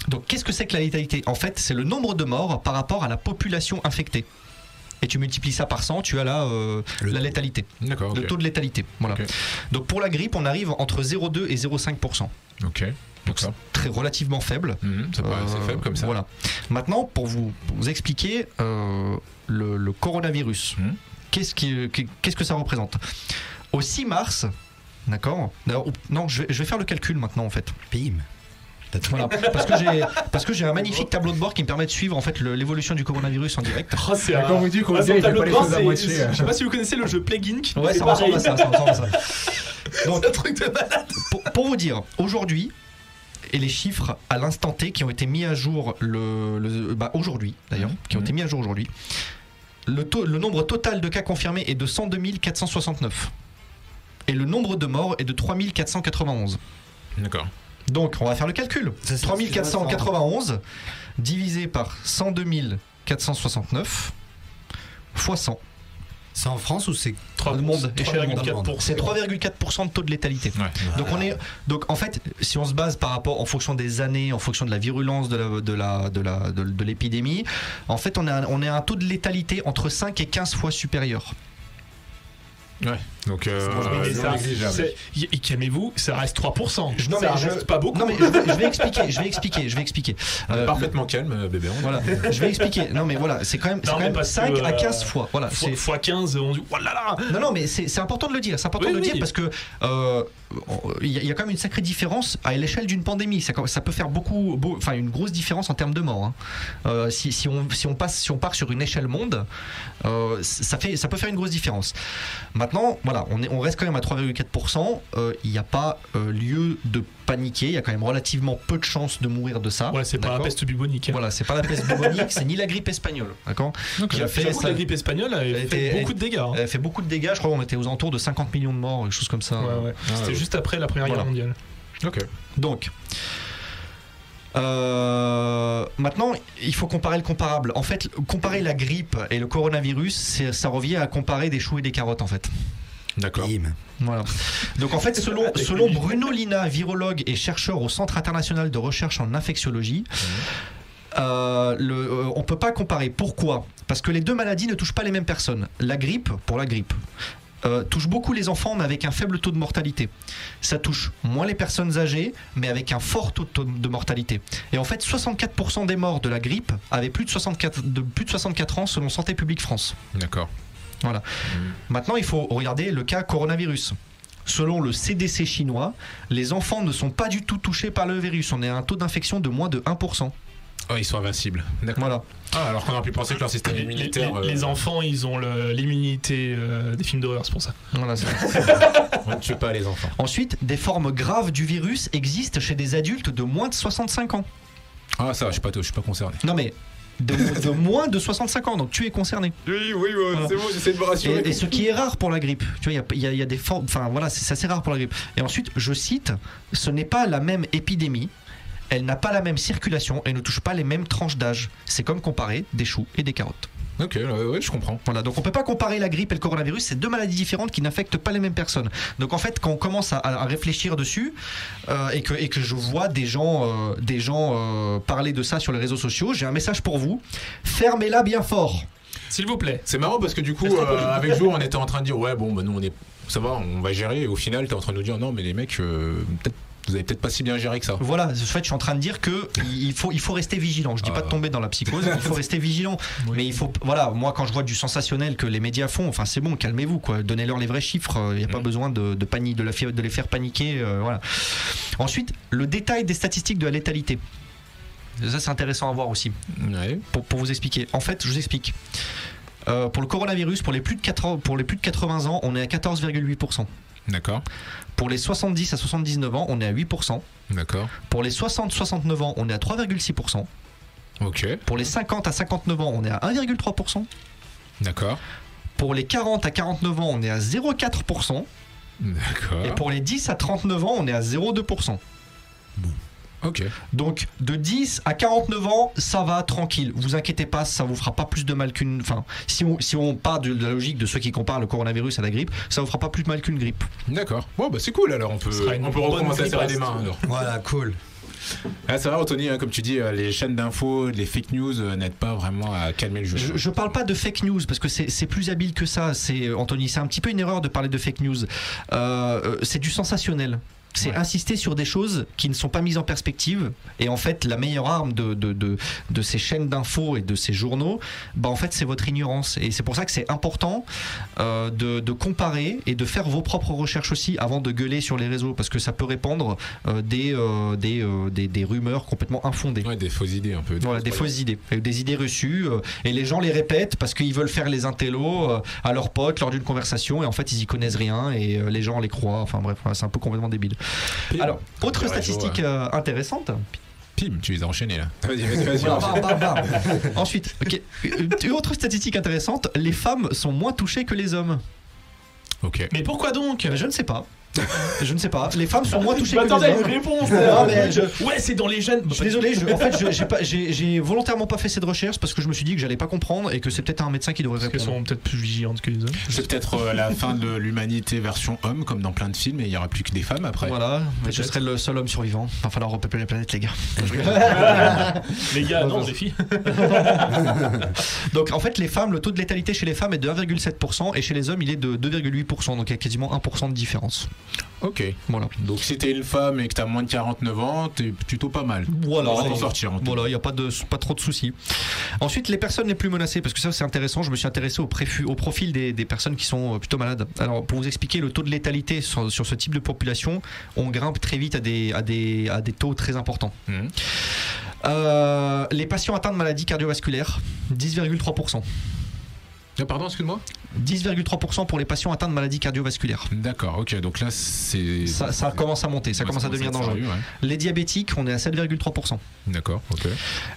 Donc qu'est-ce que c'est que la létalité? En fait, c'est le nombre de morts par rapport à la population infectée. Et tu multiplies ça par 100, tu as la, euh, Le la taux. létalité, D'accord. le taux de létalité. Voilà. Donc pour la grippe, on arrive entre 0,2 et 0,5%. Ok. Donc c'est très relativement faible. Ça paraît assez Euh, faible comme ça. Voilà. Maintenant, pour vous, pour vous expliquer euh, le, le coronavirus, Mhm. qu'est-ce qui- qu'est-ce que ça représente? Au 6 mars, d'accord? D'ailleurs, Non, je vais, je vais faire le calcul maintenant en fait. Bim. Voilà, parce que j'ai parce que j'ai un magnifique tableau de bord qui me permet de suivre en fait le- l'évolution du coronavirus en direct. [LAUGHS] Oh, c'est Quand vous dites qu'on Ah, dit, tableau pas de les bord, choses à c'est- moitié. Je sais pas si vous connaissez le jeu Plague Inc. Ouais, c'est ça ressemble à ça, ça ressemble à ça. [LAUGHS] Donc, Un truc de malade. pour, pour vous dire, aujourd'hui, et les chiffres à l'instant T qui ont été mis à jour le, le- bah, aujourd'hui d'ailleurs, Mhm. qui ont été mis à jour aujourd'hui, le, taux- le nombre total de cas confirmés est de 102 469. Et le nombre de morts est de 3 491. D'accord. Donc, on va faire le calcul. Ça, c'est- 3 491 divisé par 102 469 fois 100. C'est en France ou c'est Le monde, échelle monde. 3,4%. C'est 3,4% de taux de létalité. Ouais. Donc on est donc en fait si on se base par rapport en fonction des années, en fonction de la virulence de la de la de la de, de l'épidémie, en fait on un, on est à un taux de létalité entre 5 et 15 fois supérieur. Ouais. Donc euh, Calmez-vous, ça reste 3%. Je- non, ça mais je- reste pas beaucoup. Non mais je vais, je vais expliquer, je vais expliquer, je vais expliquer. Euh, parfaitement calme, euh, bébé. on- Voilà, je vais expliquer. Non mais voilà, c'est quand même, Non, quand mais même parce que, 5 à euh, 15 fois. Voilà, fois, c'est fois 15, on dit oh là là Non, non, mais c'est important de le dire. C'est important Oui, de le oui. dire parce que euh, il y, a- il y a quand même une sacrée différence à l'échelle d'une pandémie. Ça, ça peut faire beaucoup, beau- enfin une grosse différence en termes de morts. hein. Euh, si, si on, si on passe, si on part sur une échelle monde, euh, ça fait, ça peut faire une grosse différence. Maintenant, voilà, on, est, on reste quand même à 3,4%. Euh, Il n'y a pas euh, lieu de paniquer. Il y a quand même relativement peu de chances de mourir de ça. Ouais, c'est pas la peste bubonique. hein. Voilà, c'est pas la peste bubonique, c'est ni la grippe espagnole. D'accord Qui a fait J'avoue que ça- la grippe espagnole a fait était- beaucoup de dégâts. hein. elle fait beaucoup de dégâts. Je crois qu'on était aux alentours de 50 millions de morts, quelque chose comme ça. Ouais, ouais. Ah, C'était ouais. juste après la Première Voilà. Guerre mondiale. Ok. Donc, euh, maintenant, il faut comparer le comparable. En fait, comparer la grippe et le coronavirus, ça revient à comparer des choux et des carottes, en fait. D'accord. Bim. Voilà. Donc en fait, selon, selon Bruno Lina, virologue et chercheur au Centre international de recherche en infectiologie, euh, le, euh, on peut pas comparer. Pourquoi? Parce que les deux maladies ne touchent pas les mêmes personnes. La grippe, pour la grippe, euh, touche beaucoup les enfants, mais avec un faible taux de mortalité. Ça touche moins les personnes âgées, mais avec un fort taux de- de mortalité. Et en fait, 64% des morts de la grippe avaient plus de 64, de plus de 64 ans selon Santé publique France. D'accord. Maintenant, il faut regarder le cas coronavirus. Selon le CDC chinois, les enfants ne sont pas du tout touchés par le virus. On est à un taux d'infection de moins de 1%. Oh, ils sont invincibles. D'accord. Voilà. Ah, alors qu'on aurait pu penser que leur système immunitaire. les- les euh, enfants, ils ont l'immunité euh, des films d'horreur, c'est pour ça. Voilà, c'est- [LAUGHS] On ne tue pas les enfants. Ensuite, des formes graves du virus existent chez des adultes de moins de 65 ans. Ah, ça, je suis pas, je suis pas concerné. Non mais de, de moins de 65 ans, donc tu es concerné. Oui, oui, Voilà. c'est bon, j'essaie de me rassurer. Et, et ce qui est rare pour la grippe. Tu vois, il y y, a- il y a des formes. Enfin voilà, c'est assez rare pour la grippe. Et ensuite, je cite, ce n'est pas la même épidémie. Elle n'a pas la même circulation et ne touche pas les mêmes tranches d'âge. C'est comme comparer des choux et des carottes. Ok, ouais, ouais, je comprends. Voilà, donc on peut pas comparer la grippe et le coronavirus, c'est deux maladies différentes qui n'affectent pas les mêmes personnes. Donc en fait, quand on commence à, à réfléchir dessus euh, et, que, et que je vois des gens, euh, des gens euh, parler de ça sur les réseaux sociaux, j'ai un message pour vous. Fermez-la bien fort. S'il vous plaît. C'est marrant parce que du coup, euh, avec Jo, on était en train de dire ouais, bon, bah, nous, on est, ça va, on va gérer. Et au final, t'es en train de nous dire non, mais les mecs, euh, peut-être, vous avez peut-être pas si bien géré que ça. Voilà, en fait, je suis en train de dire que il faut, il faut rester vigilant. Je dis pas de Ah. tomber dans la psychose, il faut rester vigilant. [LAUGHS] Oui. Mais il faut, voilà, moi quand je vois du sensationnel que les médias font, enfin c'est bon, calmez-vous quoi, donnez-leur les vrais chiffres. Il n'y a pas Mhm. besoin de, de, pani- de, la fi- de les faire paniquer, euh, voilà. Ensuite, le détail des statistiques de la létalité. Ça c'est intéressant à voir aussi pour, pour vous expliquer. En fait, je vous explique. Euh, pour le coronavirus, pour les, plus de 4 ans- pour les plus de 80 ans, on est à 14,8%. D'accord. Pour les 70 à 79 ans, on est à 8%. D'accord. Pour les 60-69 ans, on est à 3,6%. Ok. Pour les 50 à 59 ans, on est à 1,3%. D'accord. Pour les 40 à 49 ans, on est à 0,4%. Et D'accord. pour les 10 à 39 ans, on est à 0,2%. Ok. Donc de 10 à 49 ans, ça va tranquille. Vous inquiétez pas, ça vous fera pas plus de mal qu'une. Enfin, si on, si on part de, de la logique de ceux qui comparent le coronavirus à la grippe, ça vous fera pas plus mal qu'une grippe. D'accord. Bon, bah c'est cool alors, on peut, on peut recommencer à serrer les mains. alors. Voilà, cool. Ah, c'est vrai, Anthony, hein, comme tu dis, euh, les chaînes d'infos, les fake news euh, n'aident pas vraiment à calmer le jeu. Je, je parle pas de fake news parce que c'est c'est plus habile que ça. C'est Anthony, c'est un petit peu une erreur de parler de fake news. Euh, c'est du sensationnel. C'est Ouais. insister sur des choses qui ne sont pas mises en perspective. Et en fait, la meilleure arme de, de, de, de ces chaînes d'infos et de ces journaux, bah en fait, c'est votre ignorance. Et c'est pour ça que c'est important euh, de, de comparer et de faire vos propres recherches aussi avant de gueuler sur les réseaux parce que ça peut répandre euh, des, euh, des, euh, des, des rumeurs complètement infondées. Ouais, des fausses idées un peu. Voilà, des fausses idées, des idées reçues, euh, et les gens les répètent parce qu'ils veulent faire les intellos euh, à leurs potes lors d'une conversation, et en fait ils y connaissent rien, et les gens les croient. Enfin bref, c'est un peu complètement débile. Alors, autre statistique euh, intéressante. Pim, tu les as enchaînés là. [LAUGHS] Vas-y, vas-y, enchaîne. [LAUGHS] Ensuite, ok, une autre statistique intéressante les femmes sont moins touchées que les hommes. Ok. Mais pourquoi donc? Je ne sais pas. [LAUGHS] Je ne sais pas. Les femmes sont moins touchées Je que les à une hommes. réponse. Non, mais je- Ouais, c'est dans les jeunes. Je suis désolé, je- en fait, j'ai pas- j'ai j'ai volontairement pas fait cette recherche parce que je me suis dit que j'allais pas comprendre et que c'est peut-être un médecin qui devrait Parce qu'elles répondre. sont peut-être plus vigilantes que les hommes. C'est peut-être euh, la fin de l'humanité version homme, comme dans plein de films, et il n'y aura plus que des femmes après. Voilà, je serai le seul homme survivant. Va falloir repeupler la planète, les gars. [LAUGHS] Les [LAUGHS] gars, non, les filles. Donc en fait, les femmes, le taux de létalité chez les femmes est de 1,7% et chez les hommes, il est de 2,8%. Donc il y a quasiment 1% de différence. Ok. Voilà. Donc si t'es une femme et que t'as moins de 49 ans, t'es plutôt pas mal. Voilà. On va t'en sortir. en tout Voilà, il n'y a pas, de, pas trop de soucis. Ensuite, les personnes les plus menacées, parce que ça c'est intéressant, je me suis intéressé au, préfu- au profil des, des personnes qui sont euh, plutôt malades. Alors, pour vous expliquer, le taux de létalité sur, sur ce type de population, on grimpe très vite à des, à des, à des taux très importants. Mhm. Euh, les patients atteints de maladies cardiovasculaires, 10,3%. Ah, pardon, excuse-moi 10,3% pour les patients atteints de maladies cardiovasculaires. D'accord, ok. Donc là, c'est. Ça, ça commence à monter, ça Ouais, commence à devenir dangereux. sérieux, ouais. Les diabétiques, on est à 7,3%. D'accord, ok.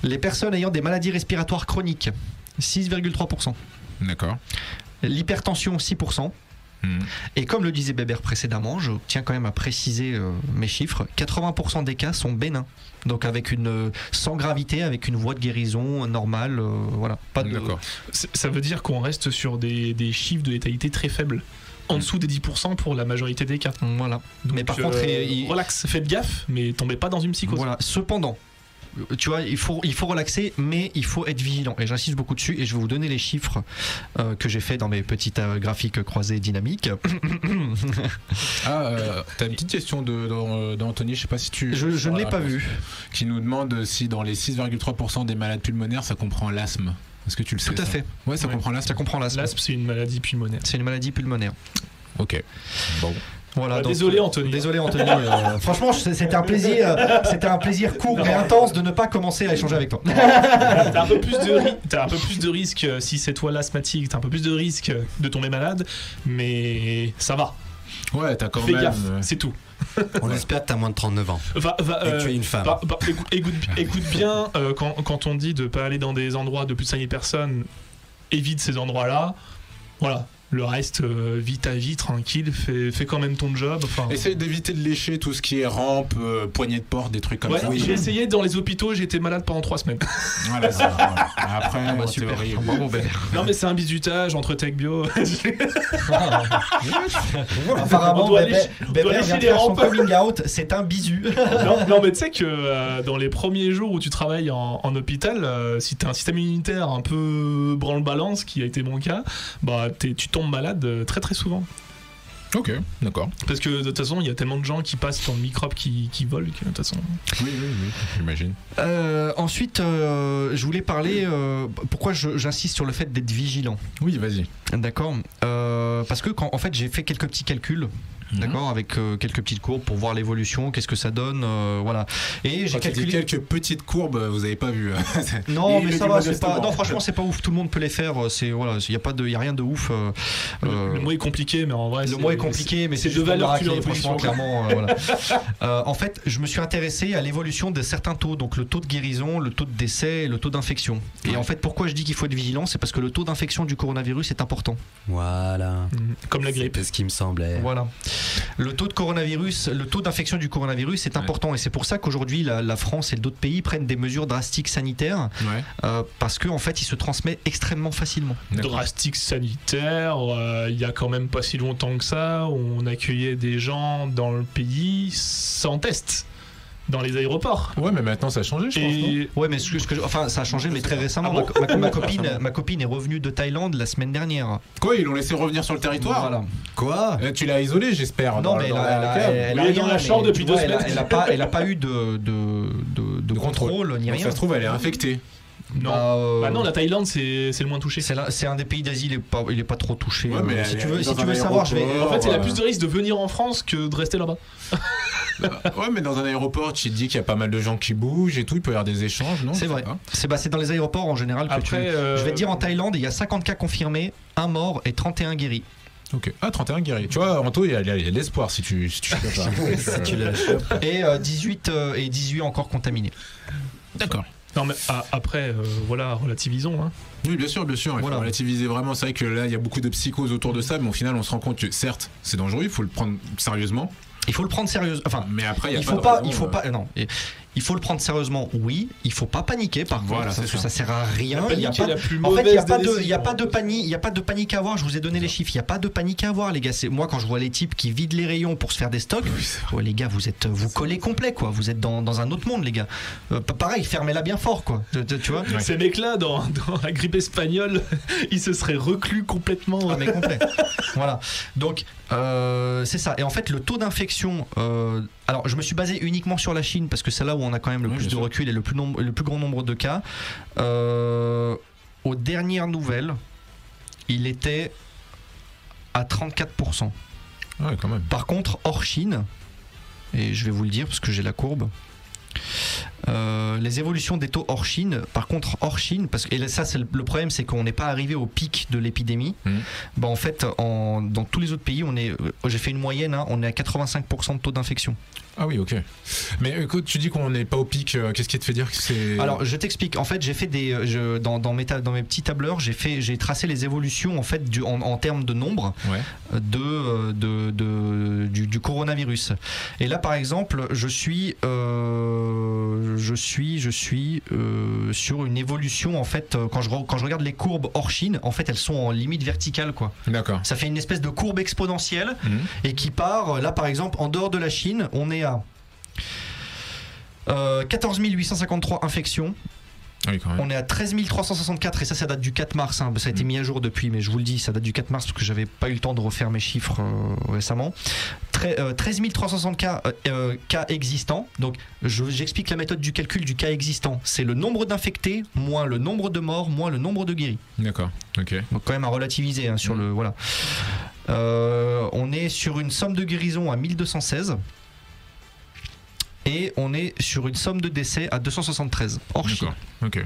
Les personnes ayant des maladies respiratoires chroniques, 6,3%. D'accord. L'hypertension, 6%. Et comme le disait Bébert précédemment, je tiens quand même à préciser euh, mes chiffres, 80% des cas sont bénins. Donc avec une euh, sans gravité, avec une voie de guérison normale, euh, voilà. Pas de, Ça veut dire qu'on reste sur des, des chiffres de létalité très faibles. En dessous des 10% pour la majorité des cas. Voilà. Donc, Mais par euh, contre, relax, faites gaffe, mais tombez pas dans une psychose. Voilà. Cependant, tu vois, il faut, il faut relaxer, mais il faut être vigilant. Et j'insiste beaucoup dessus. Et je vais vous donner les chiffres euh, que j'ai fait dans mes petites euh, graphiques croisées dynamiques. [COUGHS] Ah, euh, t'as une petite question de- de- d'Anthony, je sais pas si tu. Je, je ne l'ai pas vu. Qui nous demande si dans les 6,3% des malades pulmonaires, ça comprend l'asthme. Est-ce que tu le sais Tout à ça fait. Ouais, ça Ouais. comprend l'asthme. Ça comprend l'asthme. L'asthme, c'est une maladie pulmonaire. C'est une maladie pulmonaire. Ok. Bon. Voilà. Ah, donc- désolé, Anthony. Désolé Anthony. [LAUGHS] euh, franchement, c'était un plaisir, euh, c'était un plaisir court et intense de ne pas commencer à échanger avec toi. [LAUGHS] T'as un peu plus de ri- t'as un peu plus de risque euh, si c'est toi l'asthmatique, t'as un peu plus de risque de tomber malade, mais ça va. Ouais, t'as quand Fais même. gaffe, euh, c'est tout. On espère que t'as moins de 39 ans. Va, va, Et que euh, tu es une femme. bah, bah, écoute, écoute- écoute bien, euh, quand, quand on dit de pas aller dans des endroits de plus de 5000 personnes, évite ces endroits-là. Voilà. Le reste, euh, vis ta vie tranquille, fais, fais quand même ton job. Enfin, Essaye d'éviter de lécher tout ce qui est rampe, euh, poignée de porte, des trucs comme ouais, ça. j'ai essayé dans les hôpitaux, j'ai été malade pendant 3 semaines. [LAUGHS] Voilà, ça, voilà. Après, Ah bah, super. Ben. non mais c'est un bisutage entre tech bio. [LAUGHS] Apparemment, doit Bébé lécher vient de son coming out. C'est un bisu. [LAUGHS] non, non, mais tu sais que euh, dans les premiers jours où tu travailles en, en hôpital, euh, si tu as un système immunitaire un peu branle-balance, qui a été mon cas, bah t'es- tu tombes malade euh, très très souvent. Ok, d'accord. Parce que de toute façon, il y a tellement de gens qui passent dans le microbe qui, qui volent que de toute façon. Oui, oui, oui, j'imagine. Euh, ensuite, euh, je voulais parler. euh, pourquoi je- j'insiste sur le fait d'être vigilant Oui, vas-y. D'accord. Euh, parce que quand, en fait, j'ai fait quelques petits calculs. Mhm. D'accord, avec euh, quelques petites courbes pour voir l'évolution, qu'est-ce que ça donne, euh, voilà. Et j'ai Quand tu dis calculé. quelques petites courbes, vous avez pas vu. hein. [LAUGHS] Non, mais ça va, c'est pas. Non, franchement, c'est pas ouf. Tout le monde peut les faire. C'est voilà, il y a pas de, y a rien de ouf. euh, Le, euh, le mot est compliqué, mais en vrai. Le mot est compliqué, mais c'est c'est de juste pour valeur me racler, sur la franchement, position. clairement. euh, voilà. [LAUGHS] Euh, en fait, je me suis intéressé à l'évolution de certains taux, donc le taux de guérison, le taux de décès et le taux d'infection. Et en fait, pourquoi je dis qu'il faut être vigilant, c'est parce que le taux d'infection du coronavirus est important. Voilà. Mhm. Comme la grippe. C'est ce qui me semblait. Voilà. Le taux de coronavirus, le taux d'infection du coronavirus est Ouais. important et c'est pour ça qu'aujourd'hui la, la France et d'autres pays prennent des mesures drastiques sanitaires Ouais. euh, parce qu'en fait, il se transmet extrêmement facilement. Drastique sanitaire. euh, Il y a quand même pas si longtemps que ça, on accueillait des gens dans le pays sans test dans les aéroports. Ouais, mais maintenant ça a changé, je pense. non Et Ouais, mais ce que, ce que- enfin, ça a changé, mais très récemment. Ah bon ma, ma- ma [LAUGHS] copine, ma copine est revenue de Thaïlande la semaine dernière. Quoi, ils l'ont laissé revenir sur le territoire Voilà. Quoi Euh, Tu l'as isolé, j'espère. Non, dans- mais elle dans rien, dans la chambre depuis deux vois, semaines. Elle a pas, elle a pas eu de, de, de, de De contrôle. contrôle ni Donc, rien. ça se trouve, elle est infectée. non. Bah, euh, Bah non, la Thaïlande, c'est c'est le moins touché. c'est un des pays d'Asie, il est pas, il est pas trop touché. Ouais, mais si tu est veux, si dans tu un veux savoir, je vais. En fait, il a euh, plus de risques de venir en France que de rester là-bas. [LAUGHS] Ouais, mais dans un aéroport, tu te dis qu'il y a pas mal de gens qui bougent et tout, il peut y avoir des échanges, non C'est vrai. C'est bah, c'est dans les aéroports en général que Après, tu. euh, Je vais te dire en Thaïlande, il y a 50 cas confirmés, un mort et 31 guéris. Ok. Ah, 31 guéris. Tu vois, Anto, il y a, de l'espoir si tu, si tu [LAUGHS] pas. Si tu. Et euh, 18 euh, et 18 encore contaminés. D'accord. Non, mais ah, après, euh, voilà, relativisons. Hein. Oui, bien sûr, bien sûr. Il Voilà. faut relativiser vraiment. C'est vrai que là, il y a beaucoup de psychose autour de ça, mais au final, on se rend compte que certes, c'est dangereux, il faut le prendre sérieusement. Il faut le prendre sérieusement. Enfin, Mais après, il y a il faut de pas, il faut euh, pas, non. Et Il faut le prendre sérieusement, oui. Il faut pas paniquer, par Voilà, contre, parce que ça. sert à rien. La Il y a panique est pas la plus En fait, il n'y a pas de, y a pas de panique, il y a pas de panique à avoir. Je vous ai donné les chiffres. Il y a pas de panique à avoir, les gars. C'est moi quand je vois les types qui vident les rayons pour se faire des stocks. ouais, les gars, vous êtes, vous collez complet, quoi. Vous êtes dans, dans un autre monde, les gars. Euh, pa- pareil, fermez-la bien fort, quoi. Tu, tu- tu vois Ouais. Ces mecs-là, dans, dans la grippe espagnole, [LAUGHS] ils se seraient reclus complètement. Ah, mais complet. [LAUGHS] voilà. Donc, euh, c'est ça. Et en fait, le taux d'infection. euh, alors, je me suis basé uniquement sur la Chine parce que c'est là où on a quand même le Oui, plus de sûr. recul et le plus, nombre- le plus grand nombre de cas. Euh, aux dernières nouvelles, il était à 34%. Ah Ouais, quand même. Par contre, hors Chine, et je vais vous le dire parce que j'ai la courbe, euh, les évolutions des taux hors Chine, par contre hors Chine, parce que et là, ça c'est le, le problème, c'est qu'on n'est pas arrivé au pic de l'épidémie. Mhm. Bah, en fait, en- dans tous les autres pays, on est, euh, j'ai fait une moyenne, hein, on est à 85% de taux d'infection. Ah oui, ok. Mais écoute, tu dis qu'on n'est pas au pic. euh, Qu'est-ce qui te fait dire que c'est. Alors, je t'explique. En fait, j'ai fait des, euh, je- dans, dans mes ta- dans mes petits tableurs, j'ai fait, j'ai tracé les évolutions en fait du, en, en termes de nombre. Ouais. de, euh, de, de- du, du coronavirus. Et là, par exemple, je suis, euh, je suis, je suis euh, sur une évolution. En fait, euh, quand je, quand je regarde les courbes hors Chine, en fait, elles sont en limite verticale, quoi. D'accord. Ça fait une espèce de courbe exponentielle Mhm. et qui part. euh, Là, par exemple, en dehors de la Chine, on est à Euh, 14 853 infections. Oui, quand même. On est à 13 364 et ça, ça date du 4 mars. hein. Ça a été Mm. mis à jour depuis, mais je vous le dis, ça date du 4 mars parce que j'avais pas eu le temps de refaire mes chiffres euh, récemment. Tre- euh, 13 360 cas, euh, euh, cas existants. Donc, je- j'explique la méthode du calcul du cas existant. C'est le nombre d'infectés moins le nombre de morts moins le nombre de guéris. D'accord. Ok. Donc, quand même à relativiser hein, sur Mm. le voilà. Euh, on est sur une somme de guérison à 1216. Et on est sur une somme de décès à 273 hors Chine. D'accord.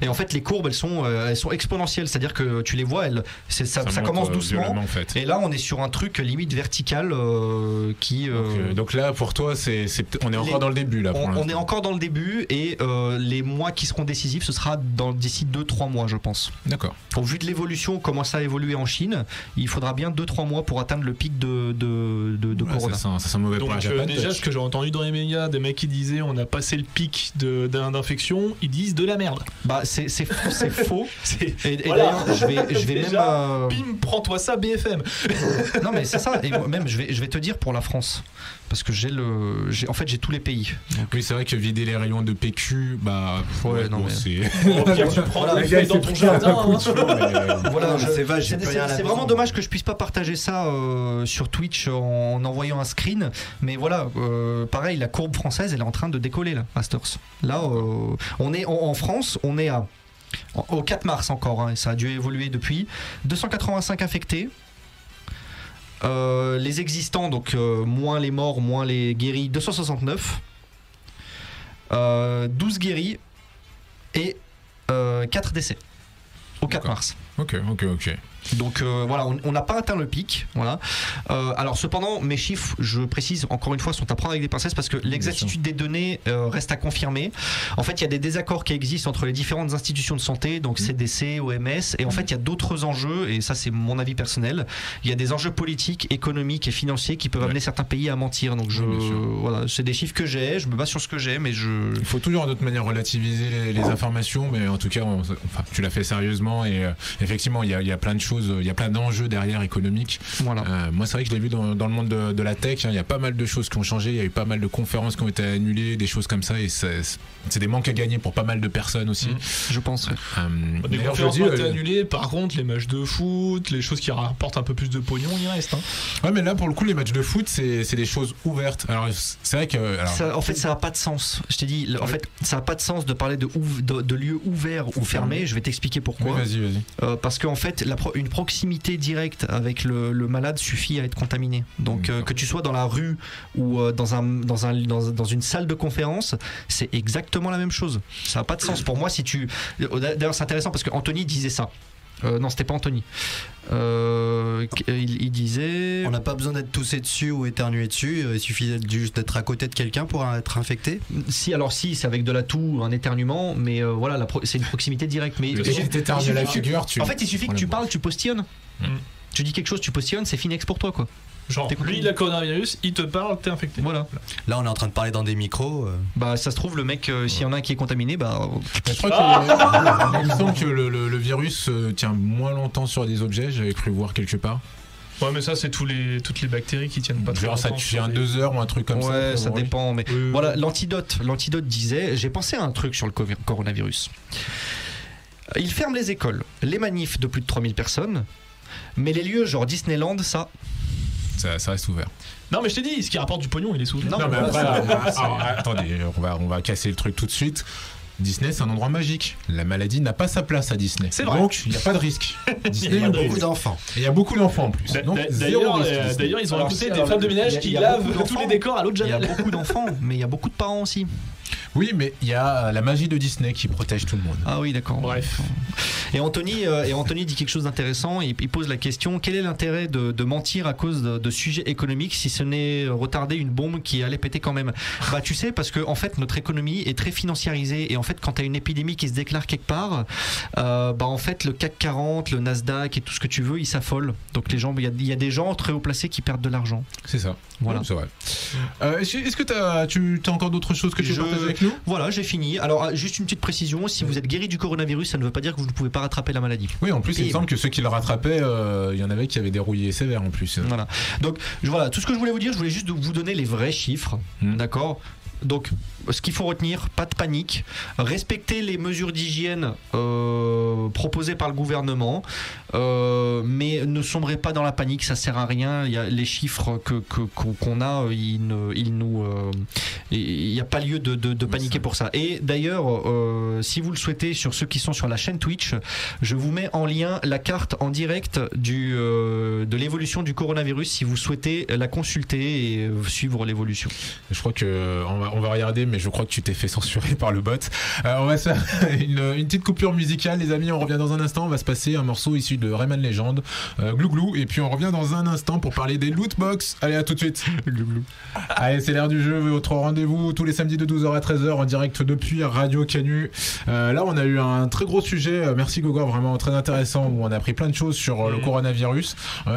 Et en fait, les courbes, elles sont, euh, elles sont exponentielles, c'est-à-dire que tu les vois, elles, ça, commence euh, doucement. violemment, en fait. Et là, on est sur un truc limite vertical euh, qui. euh, Donc, donc là, pour toi, c'est, on est encore Les- dans le début là. Pour on, est encore dans le début et euh, les mois qui seront décisifs, ce sera dans- d'ici 2-3 mois, je pense. D'accord. Au vu de l'évolution, comment ça a évolué en Chine, il faudra bien 2-3 mois pour atteindre le pic de, de, de, de Voilà, Corona. ça, ça mauvais Donc euh, Japan déjà, ce que j'ai entendu dans les médias, des mecs qui disaient on a passé le pic d'infection, ils disent de la merde. Bah, c'est [LAUGHS] faux. Et, et Voilà. d'ailleurs, je vais, je vais [LAUGHS] même. Déjà, euh, bim, prends-toi ça BFM. [LAUGHS] Non mais c'est ça, et moi, même je vais, je vais te dire pour la France, parce que j'ai le, en fait j'ai tous les pays. Oui, c'est vrai que vider les rayons de PQ, bah. Ouais, non, bon, mais- c'est. Au pire, tu prends Voilà, dans ton jardin. hein. euh, Voilà, je- c'est vraiment maison. dommage que je puisse pas partager ça euh, sur Twitch en envoyant un screen, mais voilà, euh, pareil, la courbe française elle est en train de décoller là, à. Là, euh, on est en, en France, on est à au 4 mars encore, hein, et ça a dû évoluer depuis 285 infectés. Euh, les existants, donc euh, moins les morts, moins les guéris, 269. Euh, 12 guéris et 4 décès au 4 D'accord. mars. Ok, ok, ok. Donc euh, voilà, on n'a pas atteint le pic. Voilà. Euh, alors cependant, mes chiffres, je précise encore une fois, sont à prendre avec des pincettes parce que l'exactitude des données euh, reste à confirmer. En fait, il y a des désaccords qui existent entre les différentes institutions de santé, donc CDC, OMS, et en fait, il y a d'autres enjeux, et ça c'est mon avis personnel. Il y a des enjeux politiques, économiques et financiers qui peuvent Ouais. amener certains pays à mentir. Donc je, Oui, voilà, c'est des chiffres que j'ai, je me base sur ce que j'ai, mais je Il faut toujours d'autres manières relativiser les, les informations, mais en tout cas, on- enfin, tu l'as fait sérieusement et effectivement, il y a, il y a plein de choses, il y a plein d'enjeux derrière économiques. voilà. Euh, moi, c'est vrai que je l'ai vu dans, dans le monde de, de la tech. hein, Il y a pas mal de choses qui ont changé. Il y a eu pas mal de conférences qui ont été annulées, des choses comme ça, et c'est des manques à gagner pour pas mal de personnes aussi. Mhm. Je pense. Euh, Des conférences ont été euh, annulées, par contre, les matchs de foot, les choses qui rapportent un peu plus de pognon, il reste. Hein. Ouais, mais là, pour le coup, les matchs de foot, c'est des choses ouvertes. Alors, c'est vrai que. alors, Ça- en fait, ça n'a pas de sens. Je t'ai dit, en fait, ça n'a pas de sens de parler de, ouv- de, de lieux ouverts ou fermés. Je vais t'expliquer oui, pourquoi. vas-y, vas-y. Euh, parce qu'en fait, la pro- une proximité directe avec le, le malade suffit à être contaminé. Donc, euh, que tu sois dans la rue ou euh, dans, un, dans, un, dans, dans une salle de conférence, c'est exactement la même chose. Ça n'a pas de sens. Pour moi, si tu. D'ailleurs, c'est intéressant parce que Anthony disait ça. Euh, non, c'était pas Anthony. Euh, il, il disait. On n'a pas besoin d'être toussé dessus ou éternué dessus. euh, Il suffit juste d'être à côté de quelqu'un pour être infecté. Si, alors si, c'est avec de la toux, un éternuement, mais euh, voilà, c'est une proximité directe. Mais la figure, tu. en fait, il suffit que tu parles, tu postillonnes. Mm. Tu dis quelque chose, tu postillonnes, c'est Finex pour toi, quoi. Genre, lui, il a le coronavirus, il te parle, t'es infecté. Voilà. Là, on est en train de parler dans des micros. euh, Bah, ça se trouve, le mec, euh, s'il y en a un qui est contaminé, bah. Mais Je crois que [LAUGHS] il me semble que le, le- le virus euh, tient moins longtemps sur des objets. J'avais cru voir quelque part. Ouais, mais ça, c'est tous les, toutes les bactéries qui tiennent pas très Genre ça longtemps tient sur les- deux heures ou un truc comme ça. ouais, ça Oui. dépend. Mais Oui, oui. voilà, l'antidote. L'antidote disait j'ai pensé à un truc sur le covi- coronavirus. Il ferme les écoles, les manifs de plus de 3000 personnes, mais les lieux genre Disneyland, ça. Ça, ça reste ouvert. Non, mais je t'ai dit, ce qui rapporte du pognon, il est sous. Non, Non, mais après, ah, attendez, on va, on va casser le truc tout de suite. Disney, c'est un endroit magique. La maladie n'a pas sa place à Disney. C'est vrai. Donc, il n'y a pas de risque. [LAUGHS] Disney, Il y a Beaucoup d'enfants. Et il y a beaucoup d'enfants en plus. D'ailleurs, euh, d'ailleurs, ils ont recruté des femmes de il y a- ménage qui lavent tous les décors à l'eau de Il y a beaucoup d'enfants, mais il y a beaucoup de parents aussi. Oui, mais il y a la magie de Disney qui protège tout le monde. Ah oui, d'accord. Bref. Et Anthony, euh, et Anthony dit quelque chose d'intéressant. Il, il pose la question quel est l'intérêt de, de mentir à cause de, de sujets économiques si ce n'est retarder une bombe qui allait péter quand même? Bah, tu sais, parce que en fait, notre économie est très financiarisée. Et en fait, quand tu as une épidémie qui se déclare quelque part, euh, bah, en fait, le CAC 40, le Nasdaq et tout ce que tu veux, ils s'affolent. Donc, les gens, il y a- il y, a des gens très haut placés qui perdent de l'argent. C'est ça. Voilà. C'est vrai. Euh, Est-ce que tu as encore d'autres choses que tu veux partager avec nous? Voilà, j'ai fini. Alors, ah, juste une petite précision si vous êtes guéri du coronavirus, ça ne veut pas dire que vous ne pouvez pas rattraper la maladie. Oui, en plus, il me semble que ceux qui le rattrapaient, euh, il y en avait qui avaient des rouillés sévères en plus. Voilà. Donc je- voilà, tout ce que je voulais vous dire, je voulais juste vous donner les vrais chiffres, Mm. d'accord? Donc ce qu'il faut retenir, pas de panique, respecter les mesures d'hygiène euh, proposées par le gouvernement, euh, mais ne sombrez pas dans la panique, ça sert à rien. Il y a les chiffres que que- qu'on a, ils, ne- ils nous, euh, il n'y a pas lieu de, de- de paniquer pour ça. Et d'ailleurs, euh, si vous le souhaitez, sur ceux qui sont sur la chaîne Twitch, je vous mets en lien la carte en direct du, euh, de l'évolution du coronavirus si vous souhaitez la consulter et suivre l'évolution. Je crois que on va, on va regarder, mais je crois que tu t'es fait censurer [LAUGHS] par le bot. Euh, on va se faire [LAUGHS] une, une petite coupure musicale, les amis. On revient dans un instant. On va se passer un morceau issu de Rayman Legend, euh, Glou Glou, et puis on revient dans un instant pour parler des loot box. Allez, à tout de suite. [LAUGHS] Glou Glou. Allez, c'est l'heure du jeu. Votre rendez-vous tous les samedis de 12h à 13h en direct depuis Radio Canu. Euh, là, on a eu un très gros sujet. Euh, Merci Gogor, vraiment très intéressant où on a appris plein de choses sur le Mhm. coronavirus.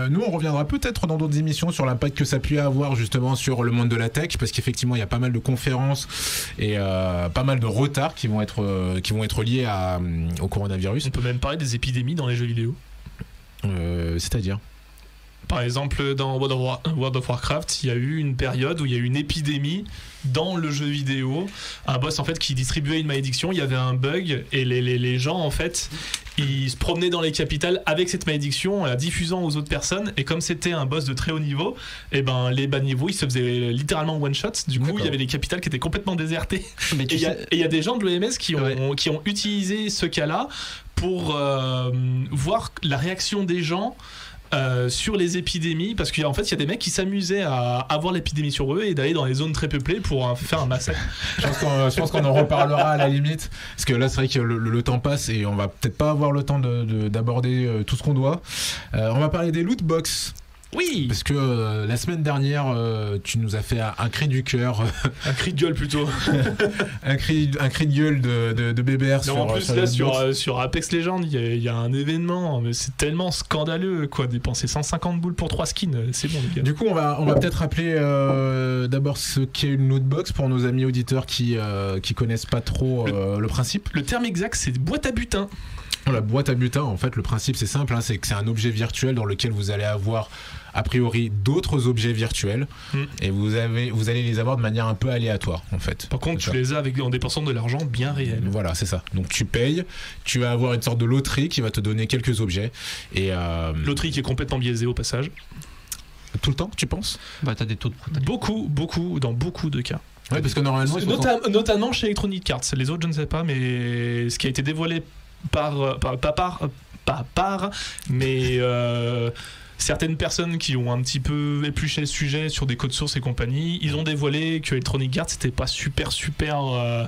Nous, on reviendra peut-être dans d'autres émissions sur l'impact que ça peut avoir justement sur le monde de la tech, parce qu'effectivement, il y a pas mal de conférences et euh, pas mal de retards qui vont être euh, qui vont être liés à, euh, au coronavirus. On peut même parler des épidémies dans les jeux vidéo. C'est-à-dire? Par exemple, dans World of, War- World of Warcraft, il y a eu une période où il y a eu une épidémie dans le jeu vidéo. Un boss en fait qui distribuait une malédiction, il y avait un bug et les, les- les gens en fait ils se promenaient dans les capitales avec cette malédiction en la diffusant aux autres personnes et comme c'était un boss de très haut niveau, et ben les bas niveaux ils se faisaient littéralement one shot. Du coup, il y avait des capitales qui étaient complètement désertées. [LAUGHS] Mais Et il y, a- sais- et il y a des gens de l'OMS qui ont, Ouais. qui ont utilisé ce cas-là pour euh, voir la réaction des gens. Euh, sur les épidémies parce qu'en fait il y a des mecs qui s'amusaient à avoir l'épidémie sur eux et d'aller dans les zones très peuplées pour euh, faire un massacre Je pense qu'on en reparlera à la limite, parce que là c'est vrai que le, temps passe et on va peut-être pas avoir le temps de- de- d'aborder euh, tout ce qu'on doit. On va parler des loot box, oui. Parce que euh, la semaine dernière euh, tu nous as fait un, un cri du cœur, [LAUGHS] un cri de gueule plutôt. [LAUGHS] Un cri, un cri de gueule de, de, de BBR sur, en plus sur là sur, euh, sur Apex Legends il y, a- il y a un événement mais c'est tellement scandaleux quoi dépenser 150 boules pour 3 skins c'est bon les gars. Du coup, on va, on va peut-être rappeler d'abord ce qu'est une lootbox pour nos amis auditeurs qui, qui connaissent pas trop le principe. le terme exact c'est boîte à butin. La boîte à butin, en fait, le principe c'est simple, hein, c'est que c'est un objet virtuel dans lequel vous allez avoir a priori d'autres objets virtuels Mm. et vous, avez, vous allez les avoir de manière un peu aléatoire en fait. par contre tu ça. les as avec, en dépensant de l'argent bien réel Voilà, c'est ça. Donc tu payes, tu vas avoir une sorte de loterie qui va te donner quelques objets et euh, loterie qui est complètement biaisée au passage tout le temps, tu penses? Bah, t'as des taux de Beaucoup, beaucoup, dans beaucoup de cas. Ouais, parce que normalement, ils sont Nota- notamment chez Electronic Arts. Les autres, je ne sais pas, mais ce qui a été dévoilé par, euh, par- pas par, pas par, mais euh, certaines personnes qui ont un petit peu épluché le sujet sur des codes sources et compagnie, ils ont dévoilé que Electronic Arts c'était pas super super euh,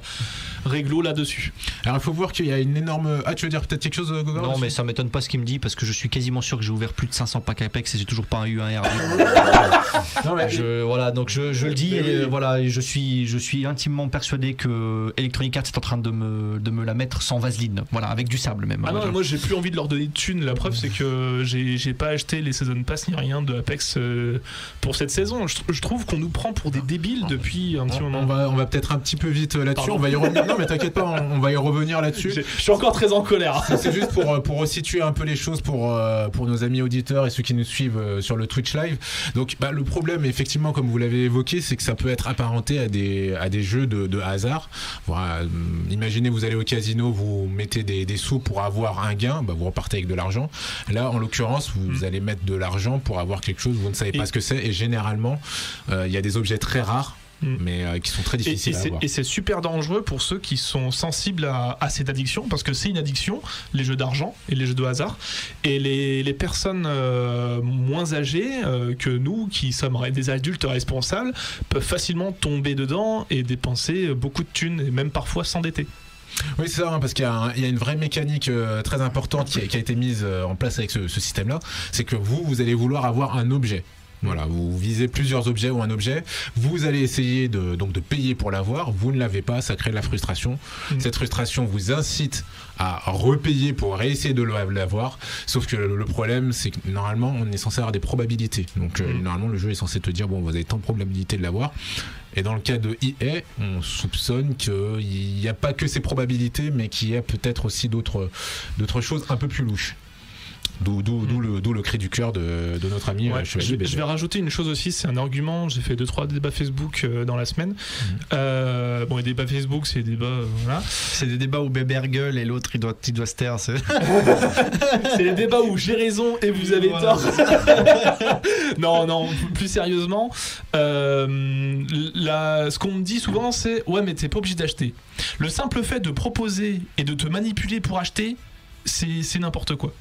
réglo là-dessus. Alors il faut voir qu'il y a une énorme. Ah, tu veux dire peut-être quelque chose, Gogor Non, mais ça m'étonne pas ce qu'il me dit parce que je suis quasiment sûr que j'ai ouvert plus de 500 packs Apex et j'ai toujours pas eu un RD. [LAUGHS] Non, mais je, voilà, donc je, je le dis, et, euh, voilà, et je suis, je suis intimement persuadé que Electronic Arts est en train de me, de me la mettre sans vaseline, voilà, avec du sable même. Ah non, Voilà. moi j'ai plus envie de leur donner de thunes. La preuve c'est que j'ai j'ai pas acheté les Season Pass ni rien de Apex euh, pour cette saison. Je, tr- je trouve qu'on nous prend pour des débiles depuis un petit moment. on va, on va peut-être un petit peu vite euh, là-dessus. On va y revenir. Non, mais t'inquiète pas, on, on va y revenir là-dessus. Je suis encore très en colère. C'est- juste pour, euh, pour resituer un peu les choses pour, pour nos amis auditeurs et ceux qui nous suivent sur le Twitch Live. Donc, bah, le problème, effectivement, comme vous l'avez évoqué, c'est que ça peut être apparenté à des, à des jeux de, de hasard. Voilà, imaginez, vous allez au casino, vous mettez des, des sous pour avoir un gain, bah, vous repartez avec de l'argent. Là, en l'occurrence, vous Mm. allez mettre de l'argent pour avoir quelque chose, vous ne savez pas Et- ce que c'est. Et généralement, euh, il y a des objets très rares. Mm. Mais euh, qui sont très et difficiles et c'est super dangereux pour ceux qui sont sensibles à, à cette addiction, parce que c'est une addiction, les jeux d'argent et les jeux de hasard. Et les, les personnes euh, moins âgées euh, que nous, qui sommes des adultes responsables, peuvent facilement tomber dedans et dépenser beaucoup de thunes, et même parfois s'endetter. Oui, c'est ça, hein, parce qu'il y, a une vraie mécanique euh, très importante qui a, qui a été mise euh, en place avec ce, ce système-là. C'est que vous, vous allez vouloir avoir un objet. Voilà, vous visez plusieurs objets ou un objet, vous allez essayer de, donc de payer pour l'avoir, vous ne l'avez pas, ça crée de la frustration. Mm. Cette frustration vous incite à repayer pour réessayer de l'avoir, sauf que le, problème c'est que normalement on est censé avoir des probabilités. Donc euh, Mm. normalement le jeu est censé te dire bon vous avez tant de probabilités de l'avoir. Et dans le cas de EA, on soupçonne qu'il n'y a pas que ces probabilités, mais qu'il y a peut-être aussi d'autres choses un peu plus louches. D'où d'où- d'où le, d'où le cri du cœur de, de notre ami Ouais, euh, Chevalier je, vais rajouter une chose aussi, c'est un argument. J'ai fait deux trois débats Facebook euh, dans la semaine. Mhm. Euh, bon, les débats Facebook, c'est des débats, voilà. C'est des débats où Bébert gueule et l'autre il doit, il doit se taire. c'est- [LAUGHS] C'est les débats où j'ai raison et vous avez Voilà. tort. [LAUGHS] non, non, plus sérieusement, euh, la- ce qu'on me dit souvent, c'est ouais, mais t'es pas obligé d'acheter. Le simple fait de proposer et de te manipuler pour acheter, c'est c'est n'importe quoi.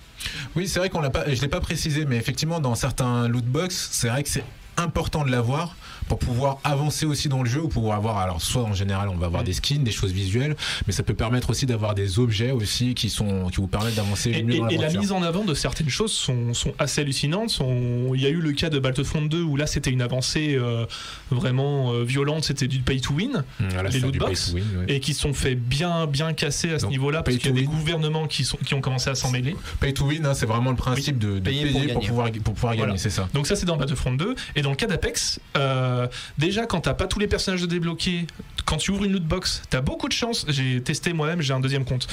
Oui, c'est vrai qu'on l'a pas, je l'ai pas précisé, mais effectivement, dans certains loot box, c'est vrai que c'est important de l'avoir pour pouvoir avancer aussi dans le jeu ou pouvoir avoir alors soit en général on va avoir des skins des choses visuelles mais ça peut permettre aussi d'avoir des objets aussi qui sont qui vous permettent d'avancer Et, mieux dans et- et la mise en avant de certaines choses sont, sont assez hallucinantes. Sont- Il y a eu le cas de Battlefront 2 où là c'était une avancée euh, vraiment euh, violente, c'était du pay to win. Voilà, les loot box to win, ouais. et qui sont fait bien bien casser à ce Donc, niveau-là parce qu'il y a to des win. gouvernements qui, sont, qui ont commencé à s'en mêler. Pay to win, hein, c'est vraiment le principe de, de Payer payer, pour pour, gagner. pouvoir pour pouvoir Voilà. gagner, c'est ça. Donc ça c'est dans Battlefront 2 et dans le cas d'Apex, euh, déjà quand t'as pas tous les personnages de débloquer, quand tu ouvres une loot box, t'as beaucoup de chance. J'ai testé moi-même, j'ai un deuxième compte.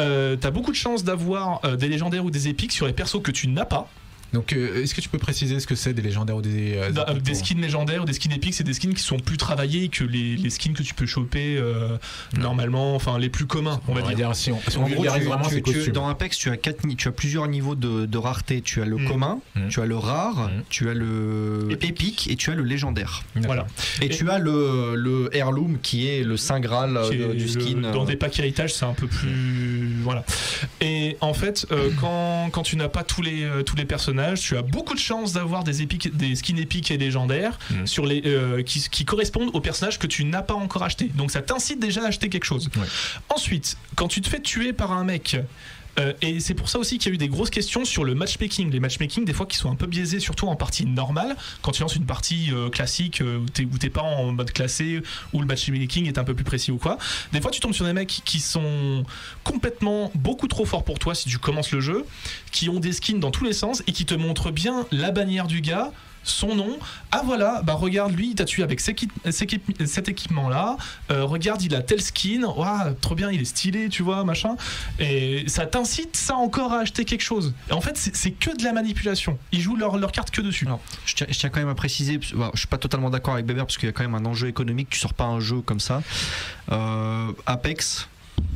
Euh, t'as beaucoup de chances d'avoir euh, des légendaires ou des épiques sur les persos que tu n'as pas. Donc, euh, est-ce que tu peux préciser ce que c'est des légendaires ou des, euh, épiques des skins légendaires ou des skins épiques, c'est des skins qui sont plus travaillés que les, les skins que tu peux choper euh, normalement, enfin les plus communs, on va dire. si on, si on En gros, tu- vraiment tu- tu- dans Apex, tu as, quatre, tu as plusieurs niveaux de, de rareté. Tu as le Mm. commun, Mm. tu as le rare, Mm. tu as le Épique. épique et tu as le légendaire. Voilà. Et, Et- tu as le, le heirloom qui est le saint graal du le- skin. dans des packs héritage c'est un peu plus voilà et en fait euh, quand, quand tu n'as pas tous les euh, tous les personnages tu as beaucoup de chances d'avoir des épiques des skins épiques et légendaires Mhm. sur les euh, qui, qui correspondent aux personnages que tu n'as pas encore acheté donc ça t'incite déjà à acheter quelque chose Ouais. ensuite quand tu te fais tuer par un mec euh, et c'est pour ça aussi qu'il y a eu des grosses questions sur le matchmaking. Les matchmaking, des fois, qui sont un peu biaisés, surtout en partie normale. Quand tu lances une partie euh, classique euh, où t'es pas en mode classé, où le matchmaking est un peu plus précis ou quoi. Des fois, tu tombes sur des mecs qui sont complètement beaucoup trop forts pour toi si tu commences le jeu, qui ont des skins dans tous les sens et qui te montrent bien la bannière du gars. Son nom, ah voilà, bah regarde lui, il t'a tué avec cet équipe- cet équipe- cet équipement-là. Euh, regarde, il a tel skin, Ouah, trop bien, il est stylé, tu vois, machin. Et ça t'incite ça encore à acheter quelque chose. En fait, c'est que de la manipulation. Ils jouent leur, carte que dessus. Alors, je, tiens, quand même à préciser, parce- bon, je suis pas totalement d'accord avec Bébert parce qu'il y a quand même un enjeu économique. Tu sors pas un jeu comme ça. Euh, Apex.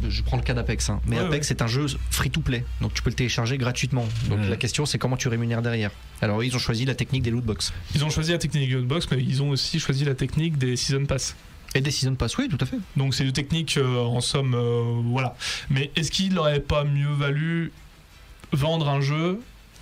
Je prends le cas d'Apex, hein, mais Ouais, Apex c'est un jeu free to play, donc tu peux le télécharger gratuitement. Donc la question c'est comment tu rémunères derrière. Alors eux, ils ont choisi la technique des loot box Ils ont choisi la technique de box, mais ils ont aussi choisi la technique des season pass. et des season pass. Oui, tout à fait. Donc c'est une technique euh, en somme, euh, voilà. Mais est-ce qu'il n'aurait pas mieux valu vendre un jeu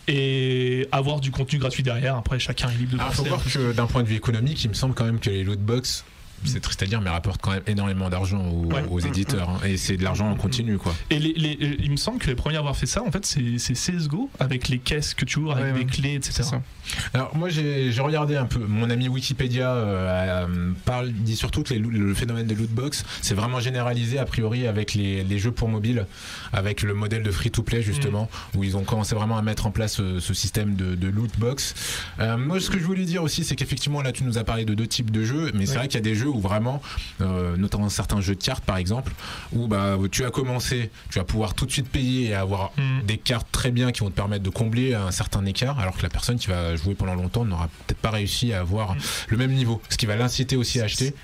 et avoir du contenu gratuit derrière? Après, chacun est libre de Alors, faut penser. voir que d'un point de vue économique, il me semble quand même que les loot box, c'est triste à dire, mais rapportent quand même énormément d'argent aux, Ouais. aux éditeurs. hein. et c'est de l'argent en continu, quoi. Et les, les- il me semble que les premiers à avoir fait ça, en fait, c'est CSGO avec les caisses que tu ouvres, avec Ouais, ouais. clés, etc. Alors moi j'ai regardé un peu. Mon ami Wikipédia euh, euh, parle dit surtout que les le phénomène des loot box c'est vraiment généralisé a priori avec les, les jeux pour mobile, avec le modèle de free to play justement où ils ont commencé vraiment à mettre en place euh, ce système de, de loot box. Euh, moi ce que je voulais dire aussi c'est qu'effectivement là tu nous as parlé de deux types de jeux, mais c'est vrai qu'il y a des jeux où vraiment, euh, notamment certains jeux de cartes par exemple, où bah tu as commencé, tu vas pouvoir tout de suite payer et avoir Mm. des cartes très bien qui vont te permettre de combler un certain écart, alors que la personne qui va jouer pendant longtemps n'aura peut-être pas réussi à avoir le même niveau, ce qui va l'inciter aussi à acheter.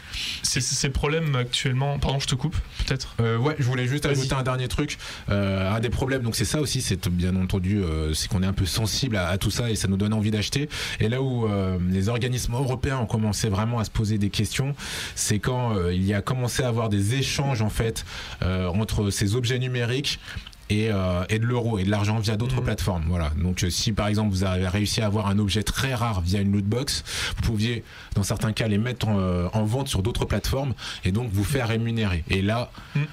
C'est le problème actuellement. Pardon, je te coupe, peut-être. Euh, ouais, je voulais juste ajouter un dernier truc. Euh, un des problèmes, donc c'est ça aussi, c'est bien entendu, euh, c'est qu'on est un peu sensible à, à tout ça et ça nous donne envie d'acheter. Et là où euh, les organismes européens ont commencé vraiment à se poser des questions, c'est quand euh, il y a commencé à avoir des échanges en fait euh, entre ces objets numériques et, euh, et de l'euro et de l'argent via d'autres Mhm. plateformes. Voilà. Donc euh, si par exemple vous avez réussi à avoir un objet très rare via une loot box, vous pouviez dans certains cas les mettre en, euh, en vente sur d'autres plateformes et donc vous faire rémunérer. Et là,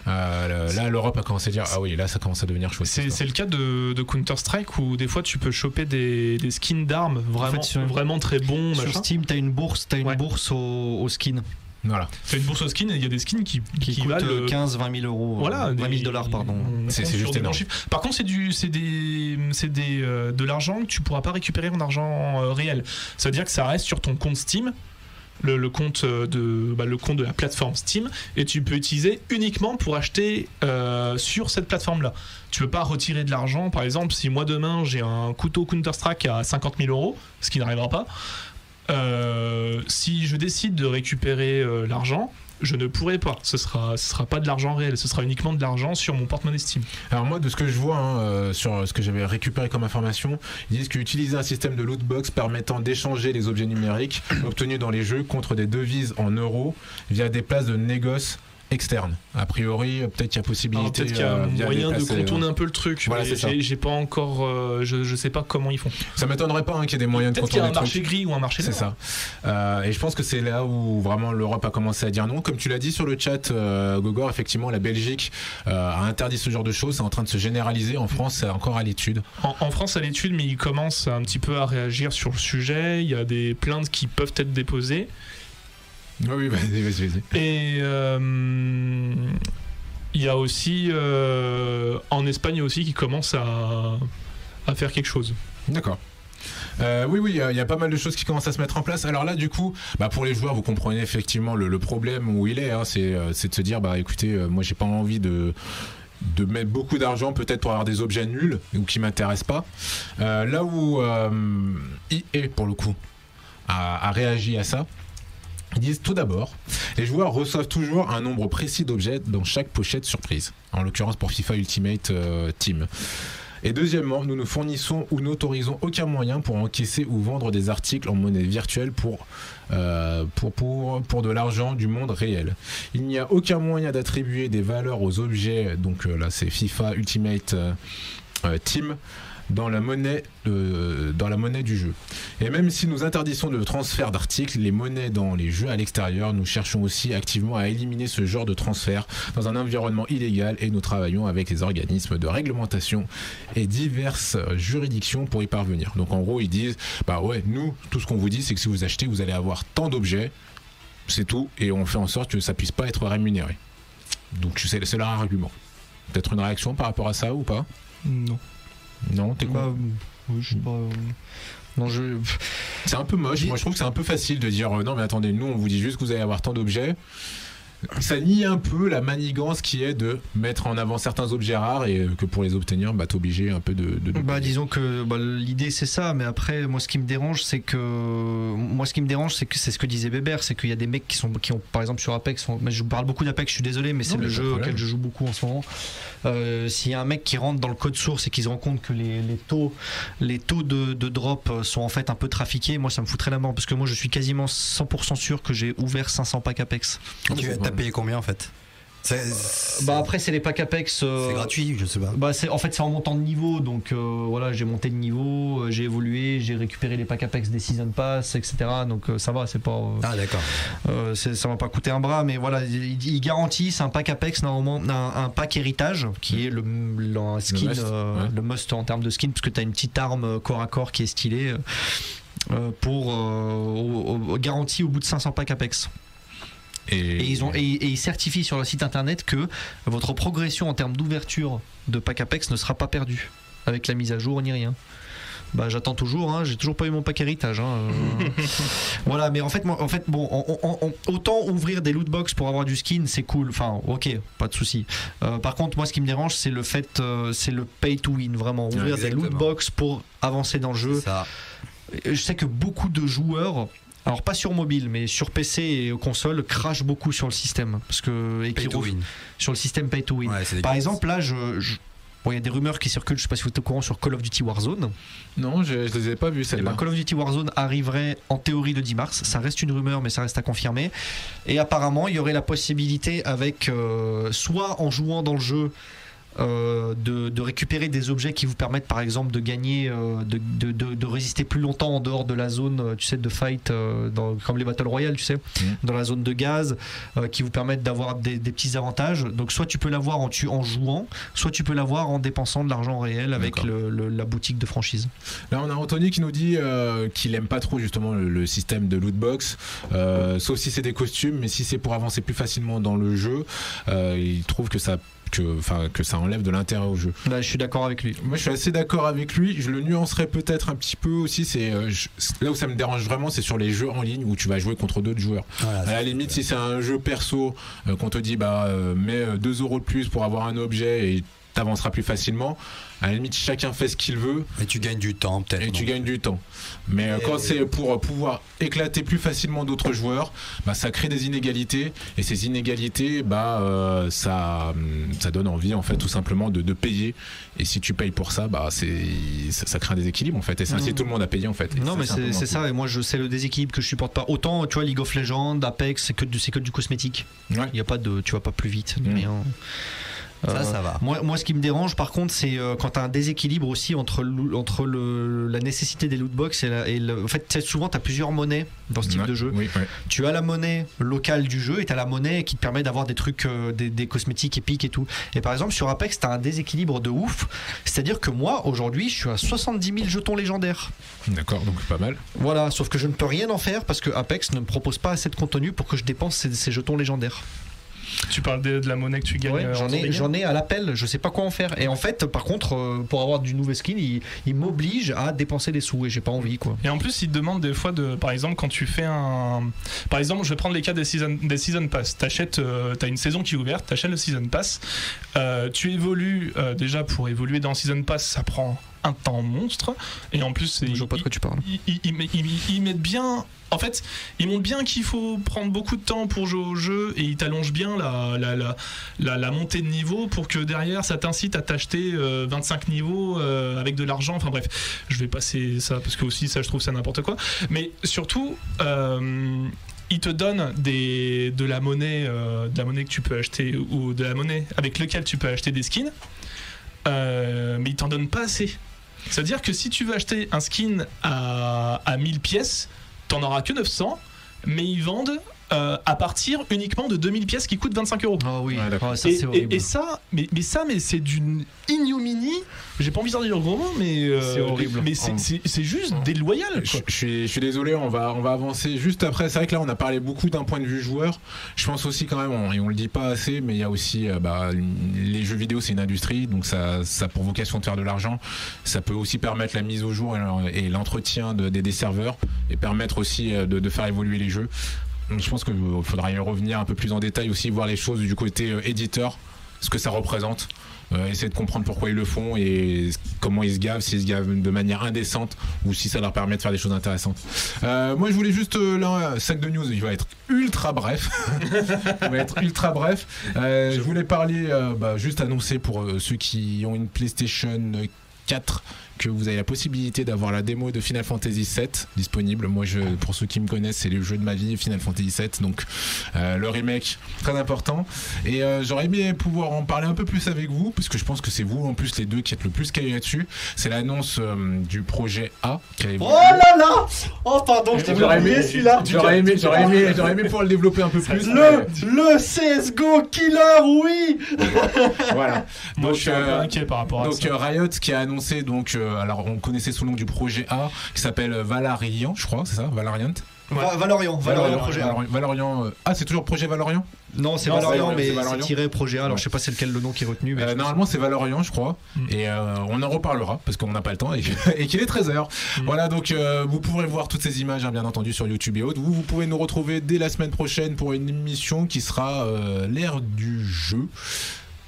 euh, là l'Europe a commencé à dire ah oui là ça commence à devenir chouette. C'est le cas de, de Counter-Strike où des fois tu peux choper des, des skins d'armes vraiment, fait, sur- vraiment très bons. Sur machin. Steam, t'as une bourse, t'as une Ouais. bourse au, au skin histoire. Voilà. T'as une bourse aux skins et il y a des skins qui, qui, qui coûte valent euh, euh, 15, 20 000 euros, voilà, euh, 20 000 des- dollars, pardon. on C'est- juste des bons énorme. chiffres. Par contre, c'est du, c'est des, c'est des, euh, de l'argent que tu pourras pas récupérer en argent euh, réel. Ça veut dire que ça reste sur ton compte Steam. le, le compte de bah, le compte de la plateforme Steam et tu peux utiliser uniquement pour acheter euh, sur cette plateforme là. Tu peux pas retirer de l'argent. Par exemple, si moi demain j'ai un couteau Counter Strike à 50 000 euros, ce qui n'arrivera pas. Euh, si je décide de récupérer euh, l'argent, je ne pourrai pas. Ce sera, ce sera pas de l'argent réel. Ce sera uniquement de l'argent sur mon porte-monnaie Steam. Alors moi, de ce que je vois hein, euh, sur ce que j'avais récupéré comme information, ils disent qu'utiliser un système de lootbox permettant d'échanger les objets numériques obtenus dans les jeux contre des devises en euros via des places de négoce externes. A priori, peut-être qu'il y a possibilité. Peut-être qu'il y a euh, moyen de contourner un peu le truc. Voilà, j'ai- pas encore. euh, je, je sais pas comment ils font. Ça m'étonnerait pas hein, qu'il y ait des moyens de Peut-être qu'il y a contourner un marché gris ou un marché C'est ça. Euh, et je pense que c'est là où vraiment l'Europe a commencé à dire non. Comme tu l'as dit sur le chat, euh, Gogor, effectivement, la Belgique euh, a interdit ce genre de choses. C'est en train de se généraliser. En France, c'est encore à l'étude. En, en France, à l'étude, mais ils commencent un petit peu à réagir sur le sujet. Il y a des plaintes qui peuvent être déposées. Oui, [LAUGHS] oui, vas-y, vas-y. Et euh, il y a aussi euh, en Espagne aussi qui commence à, à faire quelque chose. D'accord. Euh, oui, oui, il y a- il y, a pas mal de choses qui commencent à se mettre en place. Alors là, du coup, bah, pour les joueurs, vous comprenez effectivement le, le problème où il est. hein. c'est, euh, de se dire, bah écoutez, moi j'ai pas envie de de mettre beaucoup d'argent peut-être pour avoir des objets nuls ou qui m'intéressent pas. Là où EA, pour le coup, a, a réagi à ça, ils disent tout d'abord, les joueurs reçoivent toujours un nombre précis d'objets dans chaque pochette surprise. En l'occurrence pour FIFA Ultimate euh, Team. Et deuxièmement, nous ne fournissons ou n'autorisons aucun moyen pour encaisser ou vendre des articles en monnaie virtuelle pour, euh, de l'argent du monde réel. Il n'y a aucun moyen d'attribuer des valeurs aux objets, donc euh, là c'est FIFA Ultimate Team, dans la, monnaie, euh, dans la monnaie du jeu. Et même si nous interdisons le transfert d'articles, les monnaies dans les jeux à l'extérieur, nous cherchons aussi activement à éliminer ce genre de transfert dans un environnement illégal et nous travaillons avec les organismes de réglementation et diverses juridictions pour y parvenir. Donc en gros, ils disent bah ouais, nous, tout ce qu'on vous dit, c'est que si vous achetez, vous allez avoir tant d'objets, c'est tout, et on fait en sorte que ça puisse pas être rémunéré. Donc c'est leur argument. Peut-être une réaction par rapport à ça ou pas? Non. Non, t'es quoi Bah, oui, je sais pas. Non, je. C'est un peu moche. Moi, je trouve que c'est un peu facile de dire euh, non, mais attendez, nous, on vous dit juste que vous allez avoir tant d'objets. Ça nie un peu la manigance qui est de mettre en avant certains objets rares et euh, que pour les obtenir, bah, t'es obligé un peu de. de- de- Bah disons que bah, l'idée c'est ça, mais après moi ce qui me dérange c'est que moi ce qui me dérange c'est que c'est ce que disait Bébert, c'est qu'il y a des mecs qui sont qui ont par exemple sur Apex, sont- mais je parle beaucoup d'Apex, je suis désolé, mais c'est le jeu auquel je joue beaucoup en ce moment. Euh, S'il y a un mec qui rentre dans le code source et qui se rend compte que les, les taux les taux de, de drop sont en fait un peu trafiqués, moi ça me foutrait la mort parce que moi je suis quasiment 100% sûr que j'ai ouvert 500 packs Apex. As payé combien en fait c'est- Bah après c'est les packs Apex. euh, c'est gratuit, je sais pas. Bah c'est en fait c'est en montant de niveau donc euh, voilà j'ai monté de niveau euh, j'ai évolué j'ai récupéré les packs Apex des season pass etc donc euh, ça va c'est pas euh, Ah d'accord. euh, ça va pas coûter un bras mais voilà ils, ils garantissent un pack Apex normalement un, un pack héritage qui est le, le- un skin must, euh, ouais. le must en termes de skin parce que t'as une petite arme corps à corps qui est stylée pour euh, au- au- garantie au bout de 500 packs Apex et ils, ont, et, et ils certifient sur leur site internet que votre progression en termes d'ouverture de pack Apex ne sera pas perdue avec la mise à jour ni rien. Bah j'attends toujours, hein, j'ai toujours pas eu mon pack héritage. hein, euh. [LAUGHS] voilà, mais en fait, en fait, bon, on- on- on- autant ouvrir des loot box pour avoir du skin, c'est cool. Enfin, ok, pas de souci. Euh, par contre, moi, ce qui me dérange, c'est le fait, euh, c'est le pay to win, vraiment ouvrir des loot box pour avancer dans le jeu. Ça. Je sais que beaucoup de joueurs, alors pas sur mobile, mais sur PC et console, crachent beaucoup sur le système. Parce que, et Pay qui to ref- win. Sur le système pay to win. Ouais, Par exemple, là, je. je- Bon, il y a des rumeurs qui circulent, je sais pas si vous êtes au courant sur Call of Duty Warzone. Non, je, je les ai pas vus Eh celle-là. ben, Call of Duty Warzone arriverait en théorie le 10 mars. Ça reste une rumeur, mais ça reste à confirmer. Et apparemment, il y aurait la possibilité, avec euh, soit en jouant dans le jeu, euh, de, de récupérer des objets qui vous permettent, par exemple, de gagner, euh, de, de- de- résister plus longtemps en dehors de la zone, euh, tu sais, de fight, euh, dans- comme les Battle Royale, tu sais, dans la zone de gaz, qui vous permettent d'avoir des, des petits avantages. Donc, soit tu peux l'avoir en, tu- en jouant, soit tu peux l'avoir en dépensant de l'argent réel avec D'accord. le- le- la boutique de franchise. Là, on a Anthony qui nous dit qu'il aime pas trop justement le, le système de loot box, sauf si c'est des costumes, mais si c'est pour avancer plus facilement dans le jeu, il trouve que ça que, que ça enlève de l'intérêt au jeu. Là, je suis d'accord avec lui. Moi, je suis assez d'accord avec lui. Je le nuancerais peut-être un petit peu aussi. C'est euh, là où ça me dérange vraiment, c'est sur les jeux en ligne où tu vas jouer contre d'autres joueurs. Voilà, À la limite, si c'est un jeu perso, euh, qu'on te dit bah euh, mets 2 euros de plus pour avoir un objet et t'avanceras plus facilement. À la limite, chacun fait ce qu'il veut Et tu gagnes du temps, peut-être. et tu gagnes du temps. Mais euh, Et- quand c'est pour euh, pouvoir éclater plus facilement d'autres joueurs, bah, ça crée des inégalités et ces inégalités, bah euh, ça, hum, ça donne envie en fait tout simplement de, de payer. Et si tu payes pour ça, bah c'est ça, ça crée un déséquilibre en fait et ça incite tout le monde à payer en fait. Et Non, ça, mais c'est ça, et moi je c'est le déséquilibre que je supporte pas. Autant, tu vois, League of Legends, Apex, c'est que, du- c'est que du cosmétique. cool. Ouais. Il y a pas de. Tu vas pas plus vite, Mm. rien. Ça, Euh, ça va. Moi, moi, ce qui me dérange, par contre, c'est euh, quand tu as un déséquilibre aussi entre, entre le, la nécessité des lootbox et, la, et le. En fait, souvent, tu as plusieurs monnaies dans ce type Ouais. de jeu. Oui, ouais. Tu as la monnaie locale du jeu et tu as la monnaie qui te permet d'avoir des trucs, euh, des, des cosmétiques épiques et tout. Et par exemple, sur Apex, tu as un déséquilibre de ouf. C'est-à-dire que moi, aujourd'hui, je suis à 70 000 jetons légendaires. D'accord, donc pas mal. Voilà, sauf que je ne peux rien en faire parce que Apex ne me propose pas assez de contenu pour que je dépense ces, ces jetons légendaires. Tu parles de, de la monnaie que tu gagnes. Ouais, euh, en j'en ai, réel j'en ai à l'appel, je sais pas quoi en faire. Et en fait, par contre, euh, pour avoir du nouveau skin, il, il m'oblige à dépenser des sous et j'ai pas envie quoi. Et en plus, ils te demandent des fois de, par exemple, quand tu fais un, par exemple, je vais prendre les cas des season, des season pass. T'achètes, euh, t'as une saison qui est ouverte, t'achètes le season pass. Euh, tu évolues euh, déjà pour évoluer dans season pass, ça prend un temps monstre. Et en plus, c'est Je vois pas de quoi tu parles. ils, ils- ils met- ils- ils mettent bien. En fait, ils montrent bien qu'il faut prendre beaucoup de temps pour jouer au jeu et ils t'allongent bien la, la, la, montée de niveau pour que derrière ça t'incite à t'acheter euh, 25 niveaux euh, avec de l'argent. Enfin bref, je vais passer ça parce que aussi ça je trouve ça n'importe quoi. Mais surtout, euh, ils te donnent des, de la monnaie, euh, de la monnaie que tu peux acheter ou de la monnaie avec laquelle tu peux acheter des skins, euh, mais ils t'en donnent pas assez. C'est-à-dire que si tu veux acheter un skin à, à 1000 pièces, t'en auras que 900, mais ils vendent euh, à partir uniquement de 2000 pièces qui coûtent 25 euros. Ah oui, Ouais, d'accord. Ah, ça Et, horrible. et ça, mais, mais ça, mais c'est d'une ignominie. J'ai pas envie de dire le gros mot, mais euh, C'est horrible. Mais c'est- En- c'est c'est juste déloyal. Je, suis, je suis désolé, on va, on va avancer juste après. C'est vrai que là, on a parlé beaucoup d'un point de vue joueur. Je pense aussi quand même, on- et on le dit pas assez, mais il y a aussi, euh, bah, les jeux vidéo, c'est une industrie, donc ça, ça a pour vocation de faire de l'argent. Ça peut aussi permettre la mise au jour et, et l'entretien de- des, des serveurs et permettre aussi de, de faire évoluer les jeux. Je pense qu'il faudra y revenir un peu plus en détail aussi, voir les choses du côté euh, éditeur, ce que ça représente. euh, essayer de comprendre pourquoi ils le font et comment ils se gavent, s'ils se gavent de manière indécente ou si ça leur permet de faire des choses intéressantes. Euh, moi, je voulais juste euh, là, sac de news. Il va être ultra bref. [LAUGHS] il va être ultra bref. Euh, je voulais parler, euh, bah, juste annoncer pour euh, ceux qui ont une PlayStation 4 que vous avez la possibilité d'avoir la démo de Final Fantasy VII disponible. Moi, je, pour ceux qui me connaissent, c'est le jeu de ma vie, Final Fantasy VII. Donc, euh, le remake, très important. Et euh, j'aurais aimé pouvoir en parler un peu plus avec vous, parce que je pense que c'est vous, en plus, les deux qui êtes le plus calés là-dessus. C'est l'annonce euh, du projet A. Qui a Oh là là Oh pardon, je J'aurais aimé, celui-là. j'aurais aimé, j'aurais aimé, [LAUGHS] j'aurais aimé pouvoir le développer un peu plus. Le, le CSGO killer, oui voilà. Moi, Donc, je suis euh, inquiet par rapport à Donc ça. euh, Riot qui a annoncé donc euh, alors on connaissait sous le nom du projet A qui s'appelle Valarian je crois c'est ça Valariant Va- Valorian, Valorian projet. Valorian, Valorian, euh, ah c'est toujours projet Valorian Non, c'est Valorian, mais c'est tiré projet A. Alors Ouais. je sais pas c'est lequel le nom qui est retenu. Mais Euh, normalement c'est Valorian je crois Mm. et euh, on en reparlera parce qu'on n'a pas le temps et, [LAUGHS] et qu'il est 13h Mm. voilà donc euh, vous pourrez voir toutes ces images hein, bien entendu sur YouTube et autres vous, vous pouvez nous retrouver dès la semaine prochaine pour une émission qui sera euh, l'ère du jeu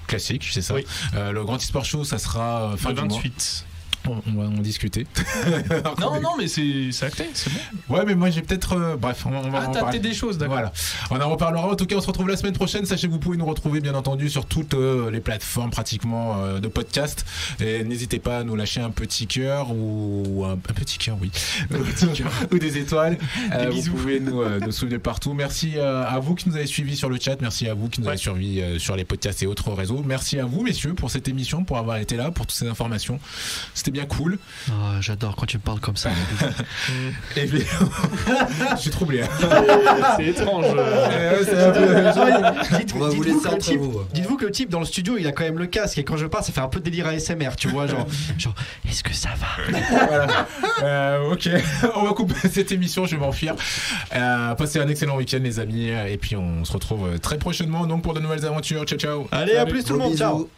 classique c'est ça Oui. Euh, le Grand Sport Show ça sera euh, fin Le du mois 28. On, on va en discuter [LAUGHS] Non, non, mais c'est acté, c'est bon. Ouais, mais moi j'ai peut-être. euh, bref, on, on va Ah, t'as des choses, d'accord. Voilà, on en reparlera. En tout cas, on se retrouve la semaine prochaine. Sachez que vous pouvez nous retrouver, bien entendu, sur toutes euh, les plateformes pratiquement euh, de podcast. Et n'hésitez pas à nous lâcher un petit cœur ou un, un petit cœur, oui, [LAUGHS] ou des étoiles. Euh, vous pouvez nous, euh, nous de partout. Merci euh, à vous qui nous avez suivis sur le chat. Merci à vous qui nous Ouais. avez suivis euh, sur les podcasts et autres réseaux. Merci à vous, messieurs, pour cette émission, pour avoir été là, pour toutes ces informations. C'était bien. cool. Ah, J'adore quand tu me parles comme ça. [LAUGHS] Et puis, je suis troublé. hein. C'est étrange. Euh, [LAUGHS] Dites-vous laisser que le entre type- vous. Dites-vous que le type dans le studio, il a quand même le casque et quand je parle, ça fait un peu délire ASMR, tu vois, genre, [LAUGHS] genre est-ce que ça va? Voilà. Euh, ok, on va couper cette émission, je vais m'enfuir. Euh, passez un excellent week-end les amis, et puis on se retrouve très prochainement donc pour de nouvelles aventures. Ciao ciao Allez, à Salut. plus tout le monde, ciao.